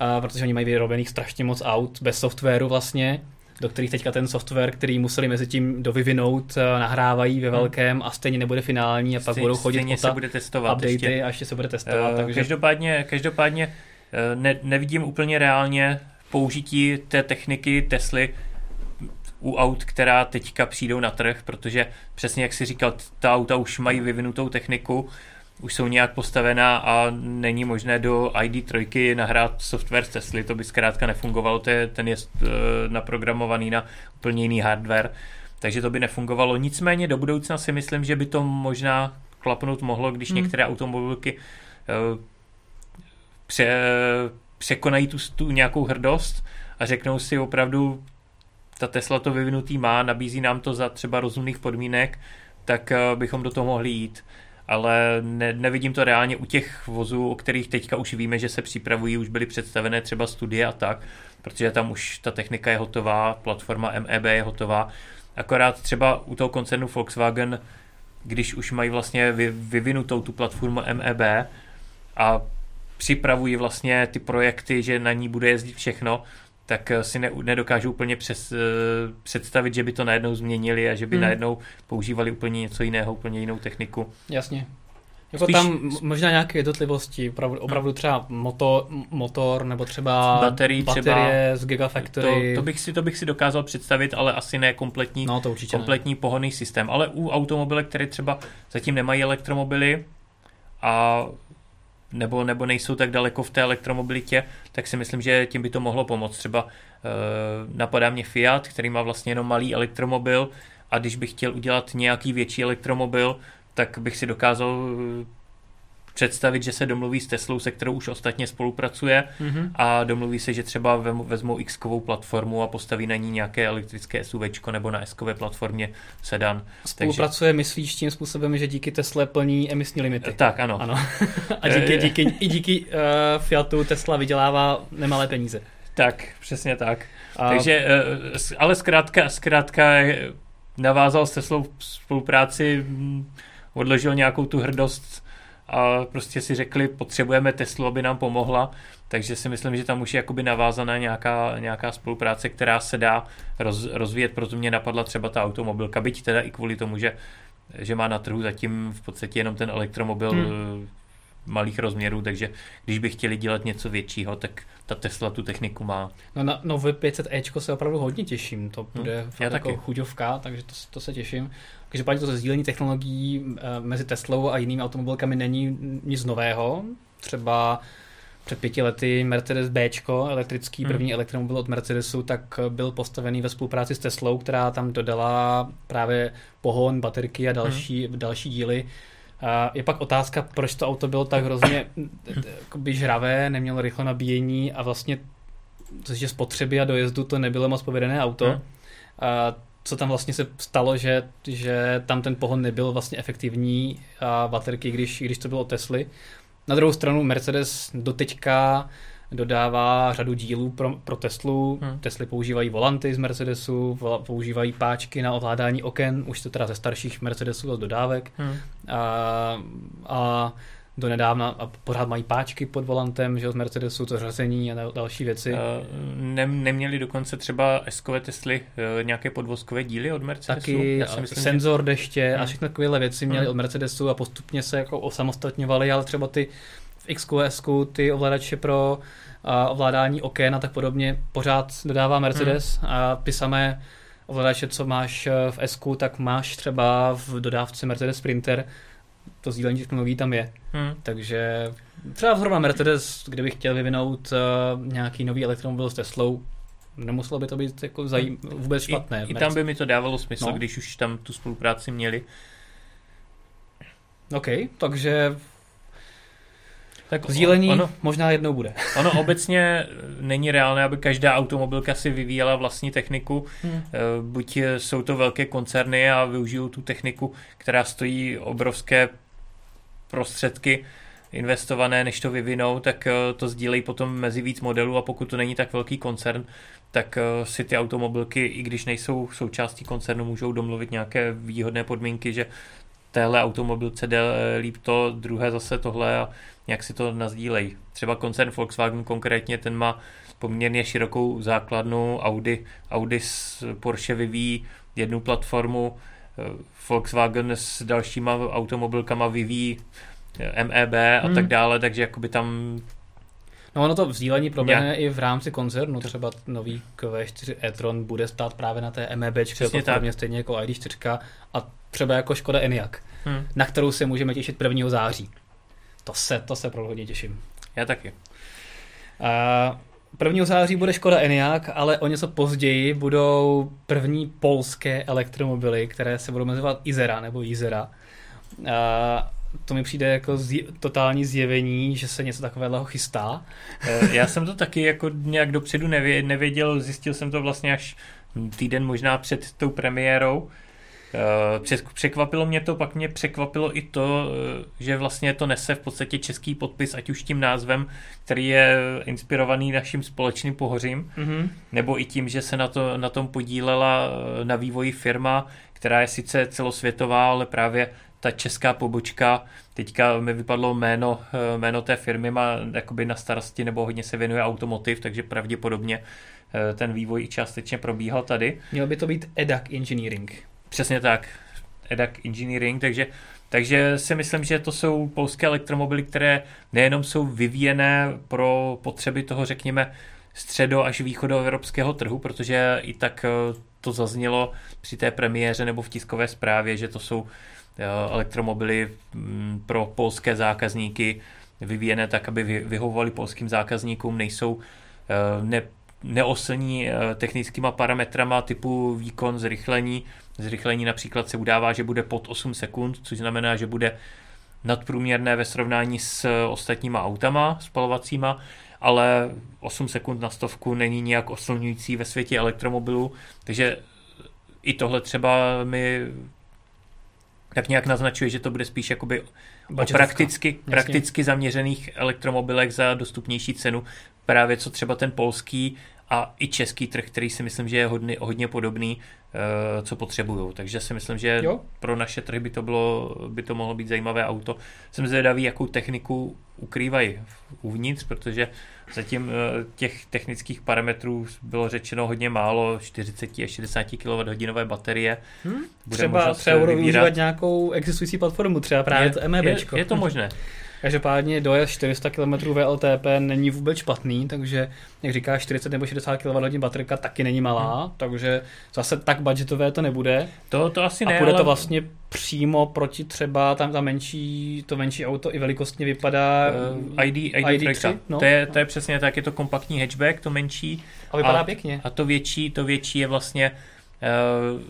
a protože oni mají vyrobených strašně moc aut bez softwaru vlastně, do kterých teďka ten software, který museli mezi tím dovyvinout, eh, nahrávají ve Hmm. velkém a stejně nebude finální a pak Stej- budou chodit stejně o se bude testovat updaty ještě. a ještě se bude testovat, Eh, takže Každopádně, každopádně eh, ne, nevidím úplně reálně použití té techniky Tesly u aut, která teďka přijdou na trh, protože přesně jak si říkal, ta auta už mají vyvinutou techniku, už jsou nějak postavená a není možné do ID3 nahrát software z Tesly, to by zkrátka nefungovalo, to je, ten je eh, naprogramovaný na úplně jiný hardware, takže to by nefungovalo. Nicméně do budoucna si myslím, že by to možná klapnout mohlo, když Hmm. některé automobilky eh, pře, překonají tu, tu nějakou hrdost a řeknou si opravdu, ta Tesla to vyvinutý má, nabízí nám to za třeba rozumných podmínek, tak eh, bychom do toho mohli jít. Ale ne, nevidím to reálně u těch vozů, o kterých teďka už víme, že se připravují, už byly představené třeba studie a tak, protože tam už ta technika je hotová, platforma MEB je hotová. Akorát třeba u toho koncernu Volkswagen, když už mají vlastně vy, vyvinutou tu platformu MEB a připravují vlastně ty projekty, že na ní bude jezdit všechno, tak eh, si ne, nedokážu úplně přes, uh, představit, že by to najednou změnili a že by hmm. najednou používali úplně něco jiného, úplně jinou techniku. Jasně. Jako Spíš, tam možná nějaké jednotlivosti, opravdu, opravdu třeba motor, motor nebo třeba baterie, baterie třeba, z Gigafactory. To, to, bych si, to bych si dokázal představit, ale asi ne kompletní, no, to určitě kompletní ne. pohonný systém. Ale u automobile, které třeba zatím nemají elektromobily a nebo, nebo nejsou tak daleko v té elektromobilitě, tak si myslím, že tím by to mohlo pomoct. Třeba e, napadá mě Fiat, který má vlastně jenom malý elektromobil a když bych chtěl udělat nějaký větší elektromobil, tak bych si dokázal eh, představit, že se domluví s Teslou, se kterou už ostatně spolupracuje mm-hmm. a domluví se, že třeba vezmou x platformu a postaví na ní nějaké elektrické SUV nebo na s platformě sedan. Spolupracuje, Takže... myslíš tím způsobem, že díky Tesle plní emisní limity? Tak, ano. ano. a díky, díky, i díky uh, Fiatu Tesla vydělává nemalé peníze. Tak, přesně tak. A... Takže, uh, ale zkrátka, zkrátka navázal s Teslou spolupráci hm, odložil nějakou tu hrdost a prostě si řekli, potřebujeme Teslu, aby nám pomohla, takže si myslím, že tam už je jakoby navázaná nějaká, nějaká spolupráce, která se dá roz, rozvíjet, proto mě napadla třeba ta automobilka, byť teda i kvůli tomu, že, že má na trhu zatím v podstatě jenom ten elektromobil hmm. malých rozměrů, takže když by chtěli dělat něco většího, tak ta Tesla tu techniku má. No na nové 500e se opravdu hodně těším, to bude hmm, fakt jako chuťovka, takže to, to se těším. Každopádně to sdílení technologií eh, mezi Teslou a jinými automobilkami není nic nového. Třeba před pěti lety Mercedes B, elektrický hmm. první elektromobil od Mercedesu, tak byl postavený ve spolupráci s Teslou, která tam dodala právě pohon, baterky a další, hmm. další díly. A je pak otázka, proč to auto bylo tak hrozně žravé, nemělo rychle nabíjení a vlastně což spotřeby a dojezdu to nebylo moc povedené auto. Hmm. A co tam vlastně se stalo, že, že tam ten pohon nebyl vlastně efektivní a baterky, když, když to bylo Tesly. Na druhou stranu Mercedes doteďka dodává řadu dílů pro, pro Teslu. Hmm. Tesly používají volanty z Mercedesu, používají páčky na ovládání oken, už to teda ze starších Mercedesů a dodávek. Hmm. A, a do nedávna a pořád mají páčky pod volantem, že z Mercedesu, to řazení a další věci. Uh, ne, neměli dokonce třeba S-kové Tesly uh, nějaké podvozkové díly od Mercedesu? Taky, Já si myslím, senzor že... deště hmm. a všechno takovéhle věci měli hmm. od Mercedesu a postupně se jako osamostatňovali, ale třeba ty v XQS, ty ovladače pro uh, ovládání oken a tak podobně pořád dodává Mercedes hmm. a ty samé ovladače, co máš v S, tak máš třeba v dodávce Mercedes Sprinter, to sdílení technologií tam je. Hmm. Takže třeba zrovna Mercedes, kdyby chtěl vyvinout uh, nějaký nový elektromobil s Teslou, nemuselo by to být jako zajím, vůbec špatné. I, I tam by mi to dávalo smysl, no. když už tam tu spolupráci měli. OK, takže tak Sdílení ono, možná jednou bude. Ono obecně není reálné, aby každá automobilka si vyvíjela vlastní techniku. Hmm. Eh, buď jsou to velké koncerny a využijou tu techniku, která stojí obrovské prostředky investované, než to vyvinou, tak eh, to sdílejí potom mezi víc modelů a pokud to není tak velký koncern, tak eh, si ty automobilky, i když nejsou součástí koncernu, můžou domluvit nějaké výhodné podmínky, že téhle automobilce jde líp to, druhé zase tohle a nějak si to nazdílej. Třeba koncern Volkswagen konkrétně, ten má poměrně širokou základnu, Audi, Audi s Porsche vyvíjí jednu platformu, eh, Volkswagen s dalšíma automobilkama vyvíjí eh, MEB a hmm. tak dále, takže jakoby tam No ono to vzdílení proběhne i v rámci koncernu, třeba nový Q4 e-tron bude stát právě na té MEB platformě stejně jako ID4 a třeba jako Škoda Enyaq, hmm. na kterou se můžeme těšit 1. září. To se, to se pro hodně těším. Já taky. Uh, 1. září bude Škoda Enyaq, ale o něco později budou první polské elektromobily, které se budou jmenovat Izera nebo Izera. Uh, to mi přijde jako zje, totální zjevení, že se něco takového chystá. E, já jsem to taky jako nějak dopředu nevěděl, zjistil jsem to vlastně až týden možná před tou premiérou, překvapilo mě to, pak mě překvapilo i to, eh, že vlastně to nese v podstatě český podpis, ať už tím názvem, který je inspirovaný naším společným pohořím, mm-hmm. nebo i tím, že se na, to, na tom podílela eh, na vývoji firma, která je sice celosvětová, ale právě ta česká pobočka, teďka mi vypadlo jméno, eh, jméno té firmy, má jakoby na starosti nebo hodně se věnuje automotiv, takže pravděpodobně eh, ten vývoj i částečně probíhal tady. Měl by to být EDAC Engineering. Přesně tak, EDAC Engineering, takže takže si myslím, že to jsou polské elektromobily, které nejenom jsou vyvíjené pro potřeby toho, řekněme, středo až východoevropského trhu, protože i tak eh, to zaznělo při té premiéře nebo v tiskové zprávě, že to jsou eh, elektromobily mm, pro polské zákazníky vyvíjené tak, aby vyhovovaly polským zákazníkům, nejsou eh, ne, neoslní technickýma parametrama typu výkon, zrychlení. Zrychlení například se udává, že bude pod 8 sekund, což znamená, že bude nadprůměrné ve srovnání s ostatníma autama spalovacíma ale 8 sekund na stovku není nějak oslňující ve světě elektromobilů, takže i tohle třeba mi tak nějak naznačuje, že to bude spíš jakoby o prakticky, prakticky zaměřených elektromobilech za dostupnější cenu, právě co třeba ten polský a i český trh, který si myslím, že je hodně, hodně podobný, co potřebují. Takže si myslím, že jo. pro naše trhy by to, bylo, by to mohlo být zajímavé auto. Jsem zvědavý, jakou techniku ukrývají uvnitř, protože zatím eh, těch technických parametrů bylo řečeno hodně málo, 40 až 60 kWh baterie. Hmm? Bude třeba třeba využívat nějakou existující platformu, třeba právě je, to MEB. Je, je to možné. Každopádně dojezd 400 km VLTP není vůbec špatný, takže jak říká 40 nebo 60 kWh baterka taky není malá, hmm. takže zase tak budgetové to nebude. To, to asi a ne, A bude ale... to vlastně přímo proti třeba tam ta menší, to menší auto i velikostně vypadá uh, ID, ID, ID3, no. to, je, to je přesně tak, je to kompaktní hatchback, to menší. A vypadá a, pěkně. A to větší, to větší je vlastně uh,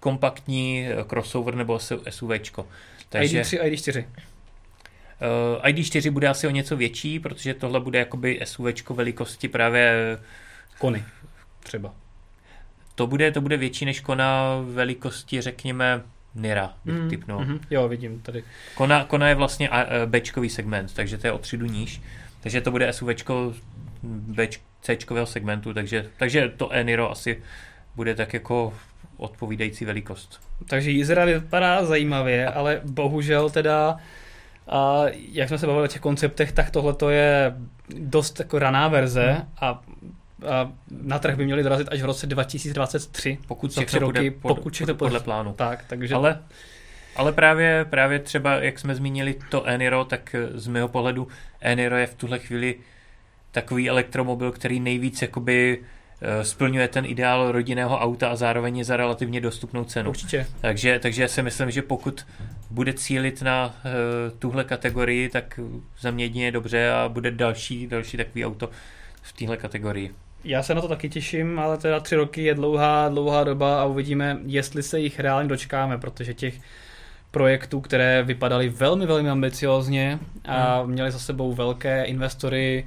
kompaktní crossover nebo SUVčko. Takže, ID3 ID4. Eh, ID4 bude asi o něco větší, protože tohle bude jakoby SUV velikosti právě Kony třeba. To bude, to bude větší než Kona velikosti, řekněme, Nira, bych mm, typnul. Mm, jo, vidím tady. Kona, Kona je vlastně Bčkový segment, takže to je o třídu níž. Takže to bude SUV Cčkového segmentu, takže, takže to e asi bude tak jako odpovídající velikost. Takže jízera vypadá zajímavě, ale bohužel teda a jak jsme se bavili o těch konceptech, tak tohle je dost jako raná verze hmm. a a na trh by měli dorazit až v roce 2023, pokud všechno roky, pod, pokud všechno pod, podle plánu. Tak, takže... Ale, ale právě, právě třeba, jak jsme zmínili to Eniro, tak z mého pohledu Eniro je v tuhle chvíli takový elektromobil, který nejvíc jakoby Eh, splňuje ten ideál rodinného auta a zároveň je za relativně dostupnou cenu. Určitě. Takže, takže já si myslím, že pokud bude cílit na uh, tuhle kategorii, tak za mě jedině dobře a bude další, další takový auto v téhle kategorii. Já se na to taky těším, ale teda tři roky je dlouhá, dlouhá doba a uvidíme, jestli se jich reálně dočkáme, protože těch projektů, které vypadaly velmi, velmi ambiciozně a hmm. měly za sebou velké investory,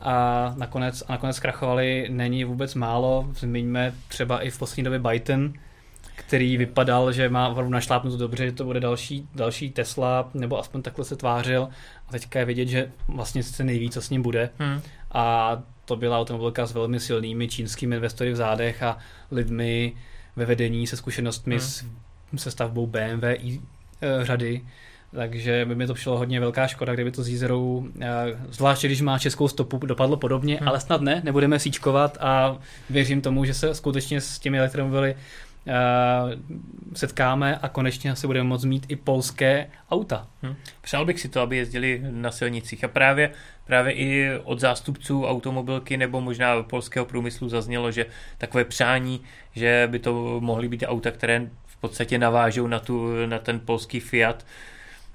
a nakonec, a nakonec krachovali, není vůbec málo. Zmiňme třeba i v poslední době Byton, který vypadal, že má opravdu našlápnuto dobře, že to bude další, další Tesla, nebo aspoň takhle se tvářil. A teďka je vidět, že vlastně se neví, co s ním bude. Hmm. A to byla automobilka s velmi silnými čínskými investory v zádech a lidmi ve vedení se zkušenostmi hmm. s, se stavbou BMW i e, řady takže by mi to přišlo hodně velká škoda, kdyby to s Jízerou, eh, zvláště když má českou stopu, dopadlo podobně, hmm. ale snad ne, nebudeme síčkovat a věřím tomu, že se skutečně s těmi elektromobily setkáme a konečně se budeme moct mít i polské auta. Hmm. Přál bych si to, aby jezdili na silnicích a právě, právě i od zástupců automobilky nebo možná polského průmyslu zaznělo, že takové přání, že by to mohly být auta, které v podstatě navážou na, tu, na ten polský Fiat,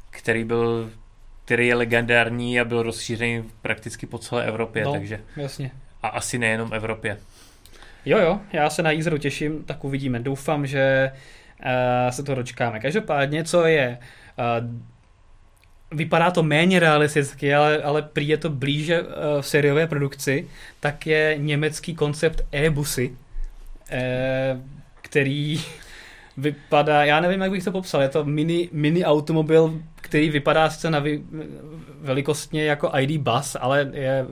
který byl který je legendární a byl rozšířený prakticky po celé Evropě, no, takže jasně. a asi nejenom Evropě. Jo, jo, já se na jízdu těším, tak uvidíme. Doufám, že uh, se to dočkáme. Každopádně, co je, uh, vypadá to méně realisticky, ale, ale prý je to blíže uh, v seriové produkci, tak je německý koncept e-busy, uh, který vypadá, já nevím, jak bych to popsal, je to mini, mini automobil, který vypadá sice na vy, velikostně jako ID Bus, ale je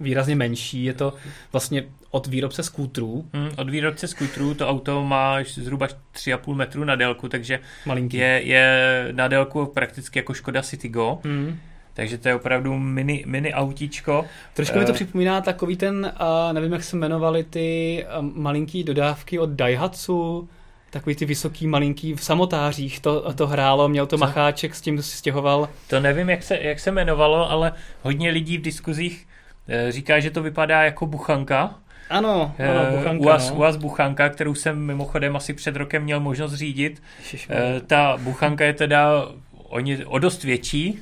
výrazně menší, je to vlastně od výrobce skútrů. Hmm, od výrobce skútrů to auto má zhruba 3,5 metru na délku, takže Malinký. je, je na délku prakticky jako Škoda Citigo. Hmm. Takže to je opravdu mini, mini autíčko. Trošku mi to připomíná takový ten, uh, nevím, jak se jmenovali ty uh, malinký dodávky od Daihatsu, takový ty vysoký, malinký v samotářích to, to hrálo, měl to Co? macháček, s tím si stěhoval. To nevím, jak se, jak se jmenovalo, ale hodně lidí v diskuzích eh, říká, že to vypadá jako buchanka. Ano, Eh, ano, buchanka, UAZ, no. Buchanka, kterou jsem mimochodem asi před rokem měl možnost řídit. Ježišmarja. Eh, Ta buchanka je teda o, ně- o dost větší,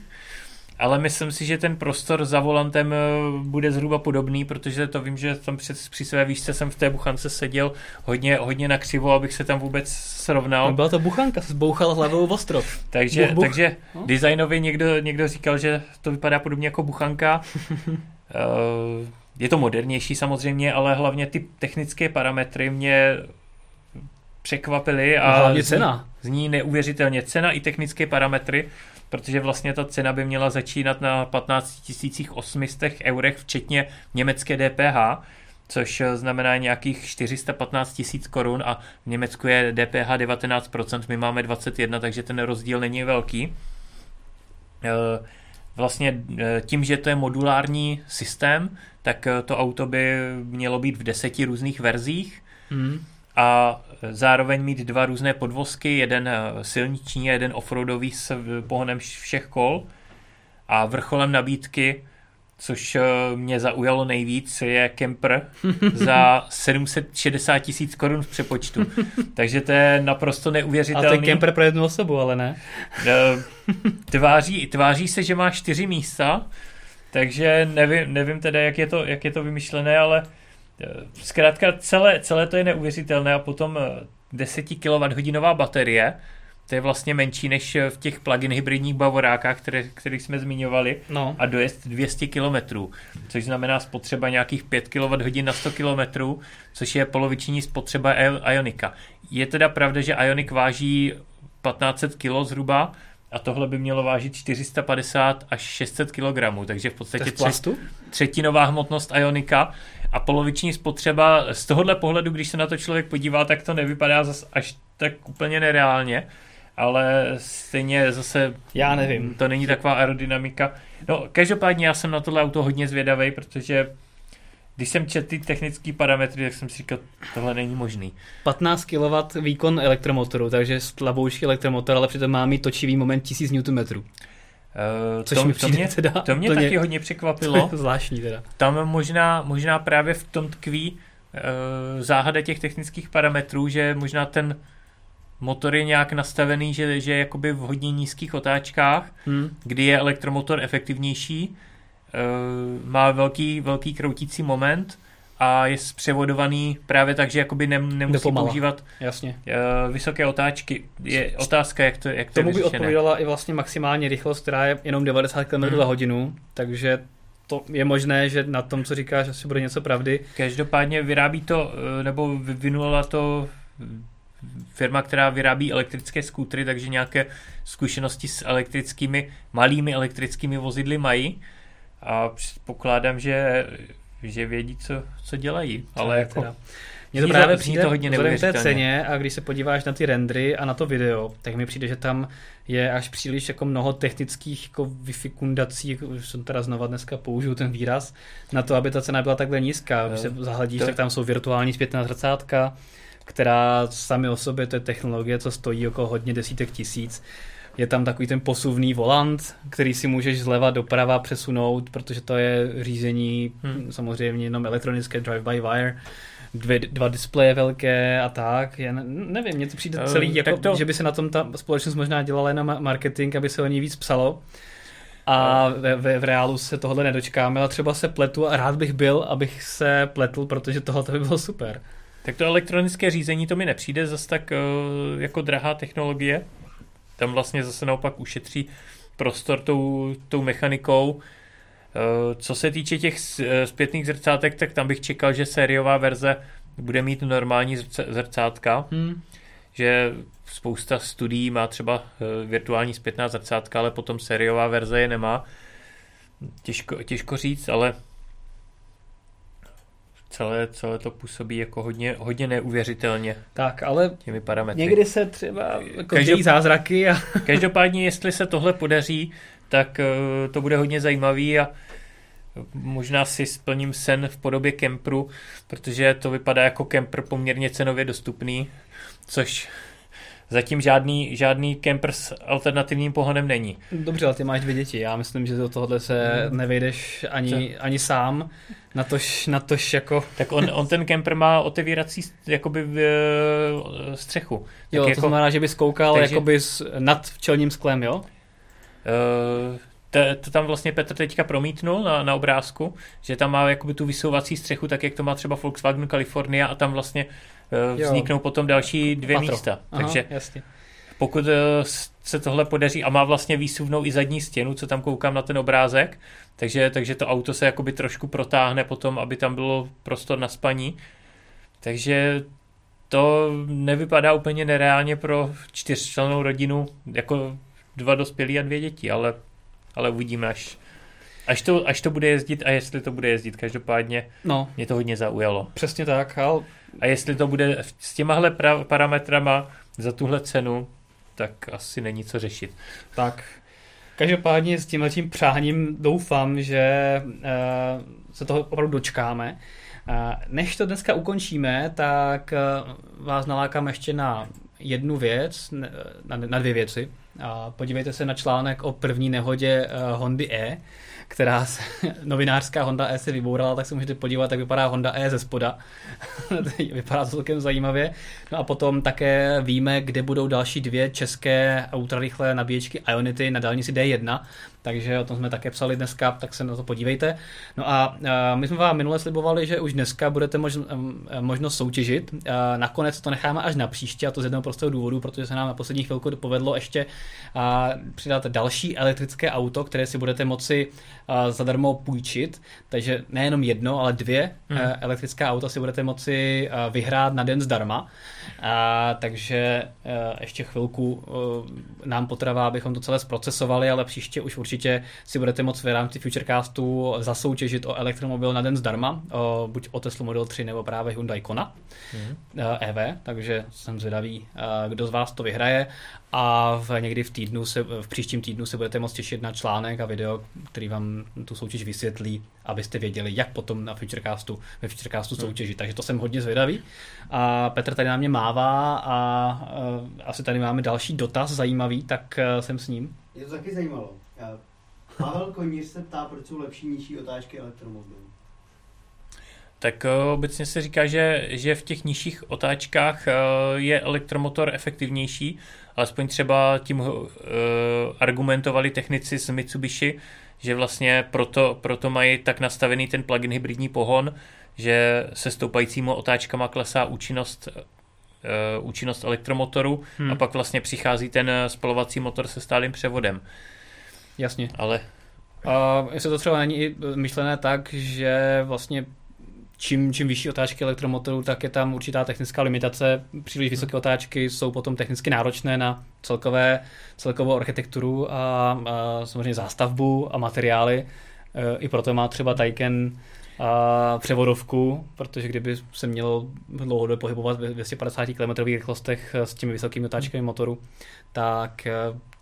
ale myslím si, že ten prostor za volantem eh, bude zhruba podobný, protože to vím, že tam před, při své výšce jsem v té buchance seděl hodně, hodně nakřivo, abych se tam vůbec srovnal. No, byla to buchanka, zbouchal hlavou v ostrov. Takže, Buch, buch. takže No. designově někdo, někdo říkal, že to vypadá podobně jako buchanka. Eh, je to modernější samozřejmě, ale hlavně ty technické parametry mě překvapily A hlavně zní- cena. Zní neuvěřitelně cena i technické parametry, protože vlastně ta cena by měla začínat na 15 800 eurech, včetně německé DPH, což znamená nějakých 415 tisíc korun a v Německu je DPH 19%, my máme 21, takže ten rozdíl není velký. Eh, Vlastně eh, tím, že to je modulární systém, tak eh, to auto by mělo být v deseti různých verzích, Hmm. a zároveň mít dva různé podvozky, jeden eh, silniční a jeden offroadový s pohonem všech kol. A vrcholem nabídky, což eh, mě zaujalo nejvíc, je kemper za 760 tisíc korun v přepočtu. Takže to je naprosto A to je kemper pro jednu osobu, ale ne. Eh, Tváří, tváří se, že má čtyři místa, takže nevím, nevím teda, jak je to, jak je to vymyšlené, ale eh, zkrátka celé, celé to je neuvěřitelné a potom eh, 10 kWh baterie, to je vlastně menší než v těch plug-in hybridních bavorákách, které, kterých jsme zmiňovali, No. a dojezd 200 km, což znamená spotřeba nějakých 5 kWh na 100 km, což je poloviční spotřeba Ionika. Je teda pravda, že Ionic váží 1500 kg zhruba a tohle by mělo vážit 450 až 600 kg, takže v podstatě tři, plastu? třetinová hmotnost Ionika a poloviční spotřeba. Z tohohle pohledu, když se na to člověk podívá, tak to nevypadá zas až tak úplně nereálně, ale stejně zase Já nevím. to není taková aerodynamika. No, každopádně já jsem na tohle auto hodně zvědavý, protože když jsem četl ty technické parametry, tak jsem si říkal, tohle není možný. 15 kW výkon elektromotoru, takže slaboučký elektromotor, ale přitom má mít točivý moment 1000 Nm. Uh, Což to, mi to, přijde mě, teda to mě úplně- taky hodně překvapilo. Zvláštní teda. Tam možná, možná právě v tom tkví uh, záhada těch technických parametrů, že možná ten motor je nějak nastavený, že, že je jakoby v hodně nízkých otáčkách, Hm. kdy je elektromotor efektivnější, eh, má velký, velký kroutící moment a je zpřevodovaný právě tak, že jakoby nem, nemusí Dopomala. používat Jasně. eh, vysoké otáčky. Je otázka, jak to, jak to je Tomu by vyřešené. odpovídala i vlastně maximální rychlost, která je jenom 90 km Hmm. za hodinu, takže to je možné, že na tom, co říkáš, asi bude něco pravdy. Každopádně vyrábí to, eh, nebo vyvinula to firma, která vyrábí elektrické skútry, takže nějaké zkušenosti s elektrickými, malými elektrickými vozidly mají a předpokládám, že, že vědí, co, co dělají. Ale jako, teda. Mně to právě přijde to hodně vzhledem té ceně a když se podíváš na ty rendry a na to video, tak mi přijde, že tam je až příliš jako mnoho technických jako vyfikundací, jako už jsem teda znova dneska použiju ten výraz, na to, aby ta cena byla takhle nízká. Když se zahledíš, to- tak tam jsou virtuální zpětná zrcátka, která sami o sobě, to je technologie, co stojí okolo hodně desítek tisíc. Je tam takový ten posuvný volant, který si můžeš zleva doprava přesunout, protože to je řízení Hmm. samozřejmě jenom elektronické drive-by-wire dvě, dva displeje velké a tak. Já ne, nevím, mně to přijde Eh, celý, jako, to- že by se na tom ta společnost možná dělala jenom marketing, aby se o ní víc psalo. A ve, ve, v reálu se tohle nedočkáme, ale třeba se pletu a rád bych byl, abych se pletl, protože tohle by bylo super. Tak to elektronické řízení to mi nepřijde zase tak eh, jako drahá technologie. Tam vlastně zase naopak ušetří prostor tou, tou mechanikou. Eh, Co se týče těch eh, zpětných zrcátek, tak tam bych čekal, že sériová verze bude mít normální zrcátka, Hmm. že spousta studií má třeba virtuální zpětná zrcátka, ale potom sériová verze je nemá. Těžko, těžko říct, ale celé, celé to působí jako hodně, hodně neuvěřitelně. Tak, ale těmi parametry. někdy se třeba jako Každop... zázraky. A... Každopádně, jestli se tohle podaří, tak uh, to bude hodně zajímavý a možná si splním sen v podobě kempru, protože to vypadá jako kemper poměrně cenově dostupný, což zatím žádný, žádný kemper s alternativním pohonem není. Dobře, ale ty máš dvě děti. Já myslím, že do tohohle se hmm. nevejdeš ani, ani sám. Na tož, na tož jako... Tak on, on ten kemper má otevírací jakoby v, eh, střechu. Tak jo, jako, to znamená, že bys koukal takže, jakoby nad čelním sklem, jo? Uh, to, to tam vlastně Petr teďka promítnul na, na obrázku, že tam má jakoby tu vysouvací střechu, tak jak to má třeba Volkswagen California a tam vlastně vzniknou jo. potom další dvě Patro. místa. Aha, Takže jasně. pokud uh, se tohle podaří a má vlastně výsuvnou i zadní stěnu, co tam koukám na ten obrázek, takže, takže to auto se jakoby trošku protáhne potom, aby tam bylo prostor na spaní. Takže to nevypadá úplně nereálně pro čtyřčlennou rodinu, jako dva dospělí a dvě děti, ale ale uvidíme, až, až, to, až to bude jezdit a jestli to bude jezdit. Každopádně no. mě to hodně zaujalo. Přesně tak. Ale... A jestli to bude s těmahle pra- parametrama za tuhle cenu, tak asi není co řešit. Tak, každopádně s tímhle tím přáním doufám, že uh, se toho opravdu dočkáme. Uh, než to dneska ukončíme, tak uh, vás nalákám ještě na jednu věc, na, na dvě věci. A podívejte se na článek o první nehodě uh, Hondy E, která se, novinářská Honda E se vybourala, tak se můžete podívat, jak vypadá Honda E ze spoda. vypadá to celkem zajímavě. No a potom také víme, kde budou další dvě české ultrarychlé nabíječky Ionity na dálnici D1, takže o tom jsme také psali dneska, tak se na to podívejte. No a my jsme vám minule slibovali, že už dneska budete možno, možnost soutěžit. Nakonec to necháme až na příště a to z jednoho prostého důvodu, protože se nám na poslední chvilku povedlo ještě přidat další elektrické auto, které si budete moci zadarmo půjčit. Takže nejenom jedno, ale dvě hmm. elektrická auta si budete moci vyhrát na den zdarma. A, takže a, ještě chvilku nám potrvá, abychom to celé zprocesovali, ale příště už určitě si budete moct v rámci Futurecastu zasoutěžit o elektromobil na den zdarma, o, buď o Tesla Model 3 nebo právě Hyundai Kona mm. EV, takže jsem zvědavý, a, kdo z vás to vyhraje a v, někdy v týdnu se, v příštím týdnu se budete moct těšit na článek a video, který vám tu soutěž vysvětlí, abyste věděli, jak potom na Futurecastu, ve Futurecastu hmm. soutěžit. Takže to jsem hodně zvědavý. A Petr tady na mě mává a, a asi tady máme další dotaz zajímavý, tak e, jsem s ním. Je to taky zajímalo. Pavel Koníř se ptá, proč jsou lepší nižší otáčky elektromobilů. Tak uh, obecně se říká, že, že v těch nižších otáčkách uh, je elektromotor efektivnější, alespoň třeba tím uh, argumentovali technici z Mitsubishi, že vlastně proto, proto mají tak nastavený ten plug-in hybridní pohon, že se stoupajícímu otáčkama klesá účinnost účinnost elektromotoru hmm. a pak vlastně přichází ten spalovací motor se stálým převodem. Jasně. Ale... A jestli to třeba není myšlené tak, že vlastně čím, čím vyšší otáčky elektromotoru, tak je tam určitá technická limitace. Příliš vysoké otáčky jsou potom technicky náročné na celkové, celkovou architekturu a, a samozřejmě zástavbu a materiály. E, I proto má třeba Taycan a převodovku, protože kdyby se mělo dlouhodobě pohybovat ve 250 km rychlostech s těmi vysokými otáčkami motoru, tak e,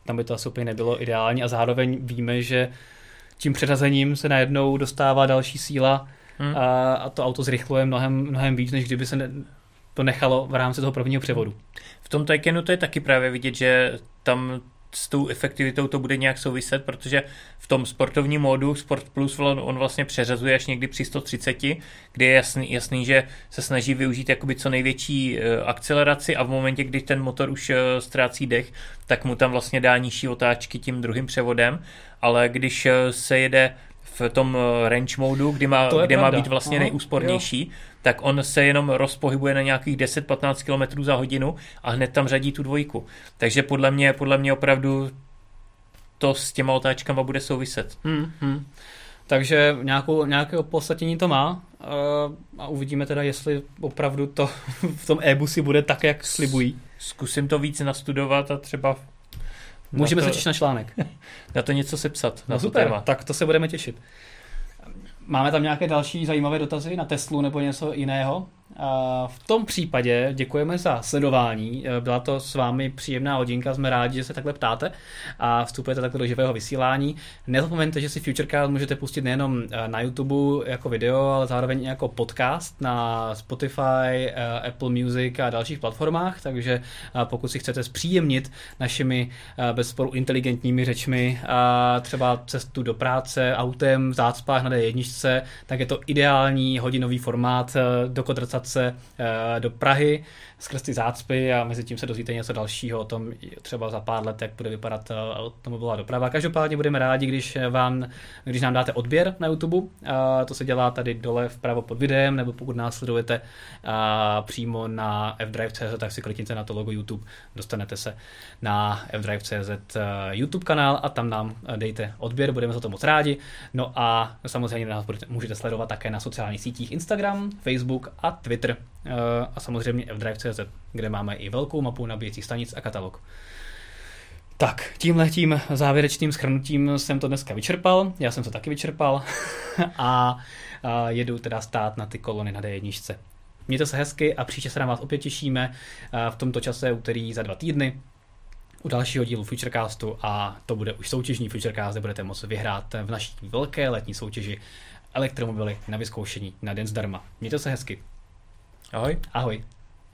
tam by to asi úplně nebylo ideální a zároveň víme, že tím přeřazením se najednou dostává další síla hmm. a, a to auto zrychluje mnohem, mnohem víc, než kdyby se ne, to nechalo v rámci toho prvního převodu. V tom Taycanu to je taky právě vidět, že tam s tou efektivitou to bude nějak souviset, protože v tom sportovním módu Sport Plus on, on vlastně přeřazuje až někdy při 130, kdy je jasný, jasný že se snaží využít jakoby co největší uh, akceleraci a v momentě, kdy ten motor už uh, ztrácí dech, tak mu tam vlastně dá nižší otáčky tím druhým převodem, ale když uh, se jede v tom range modu, kdy má, kde má být vlastně Aha, nejúspornější, jo. Tak on se jenom rozpohybuje na nějakých 10-15 km za hodinu a hned tam řadí tu dvojku. Takže podle mě, podle mě opravdu to s těma otáčkama bude souviset. Hmm, hmm. Takže nějakou, nějaké opodstatnění to má a uvidíme teda, jestli opravdu to v tom e-busy bude tak, jak slibují. Zkusím to víc nastudovat a třeba Můžeme na se to, těšit na článek. na to něco sepsat. Na No to super, téma. tak to se budeme těšit. Máme tam nějaké další zajímavé dotazy na Teslu nebo něco jiného? V tom případě děkujeme za sledování. Byla to s vámi příjemná hodinka, jsme rádi, že se takhle ptáte a vstupujete takhle do živého vysílání. Nezapomeňte, že si Futurecast můžete pustit nejenom na YouTube jako video, ale zároveň i jako podcast na Spotify, Apple Music a dalších platformách, takže pokud si chcete zpříjemnit našimi bezporu inteligentními řečmi třeba cestu do práce autem v zácpách na D1, tak je to ideální hodinový formát do kodrcace do Prahy skrz ty zácpy a mezi tím se dozvíte něco dalšího o tom třeba za pár let, jak bude vypadat automobilová doprava. Každopádně budeme rádi, když, vám, když nám dáte odběr na YouTube. To se dělá tady dole vpravo pod videem, nebo pokud nás sledujete přímo na fdrive.cz, tak si klikněte na to logo YouTube, dostanete se na fdrive.cz YouTube kanál a tam nám dejte odběr, budeme za to moc rádi. No a samozřejmě nás můžete sledovat také na sociálních sítích Instagram, Facebook a Twitter a samozřejmě fdrive.cz, kde máme i velkou mapu nabíjecích stanic a katalog. Tak, tímhle tím závěrečným schrnutím jsem to dneska vyčerpal, já jsem to taky vyčerpal a, a jedu teda stát na ty kolony na D1. Mějte se hezky a příště se na vás opět těšíme v tomto čase úterý za dva týdny u dalšího dílu Futurecastu a to bude už soutěžní Futurecast, kde budete moct vyhrát v naší velké letní soutěži elektromobily na vyzkoušení na den zdarma. Mějte se hezky. Ahoj. Ahoj.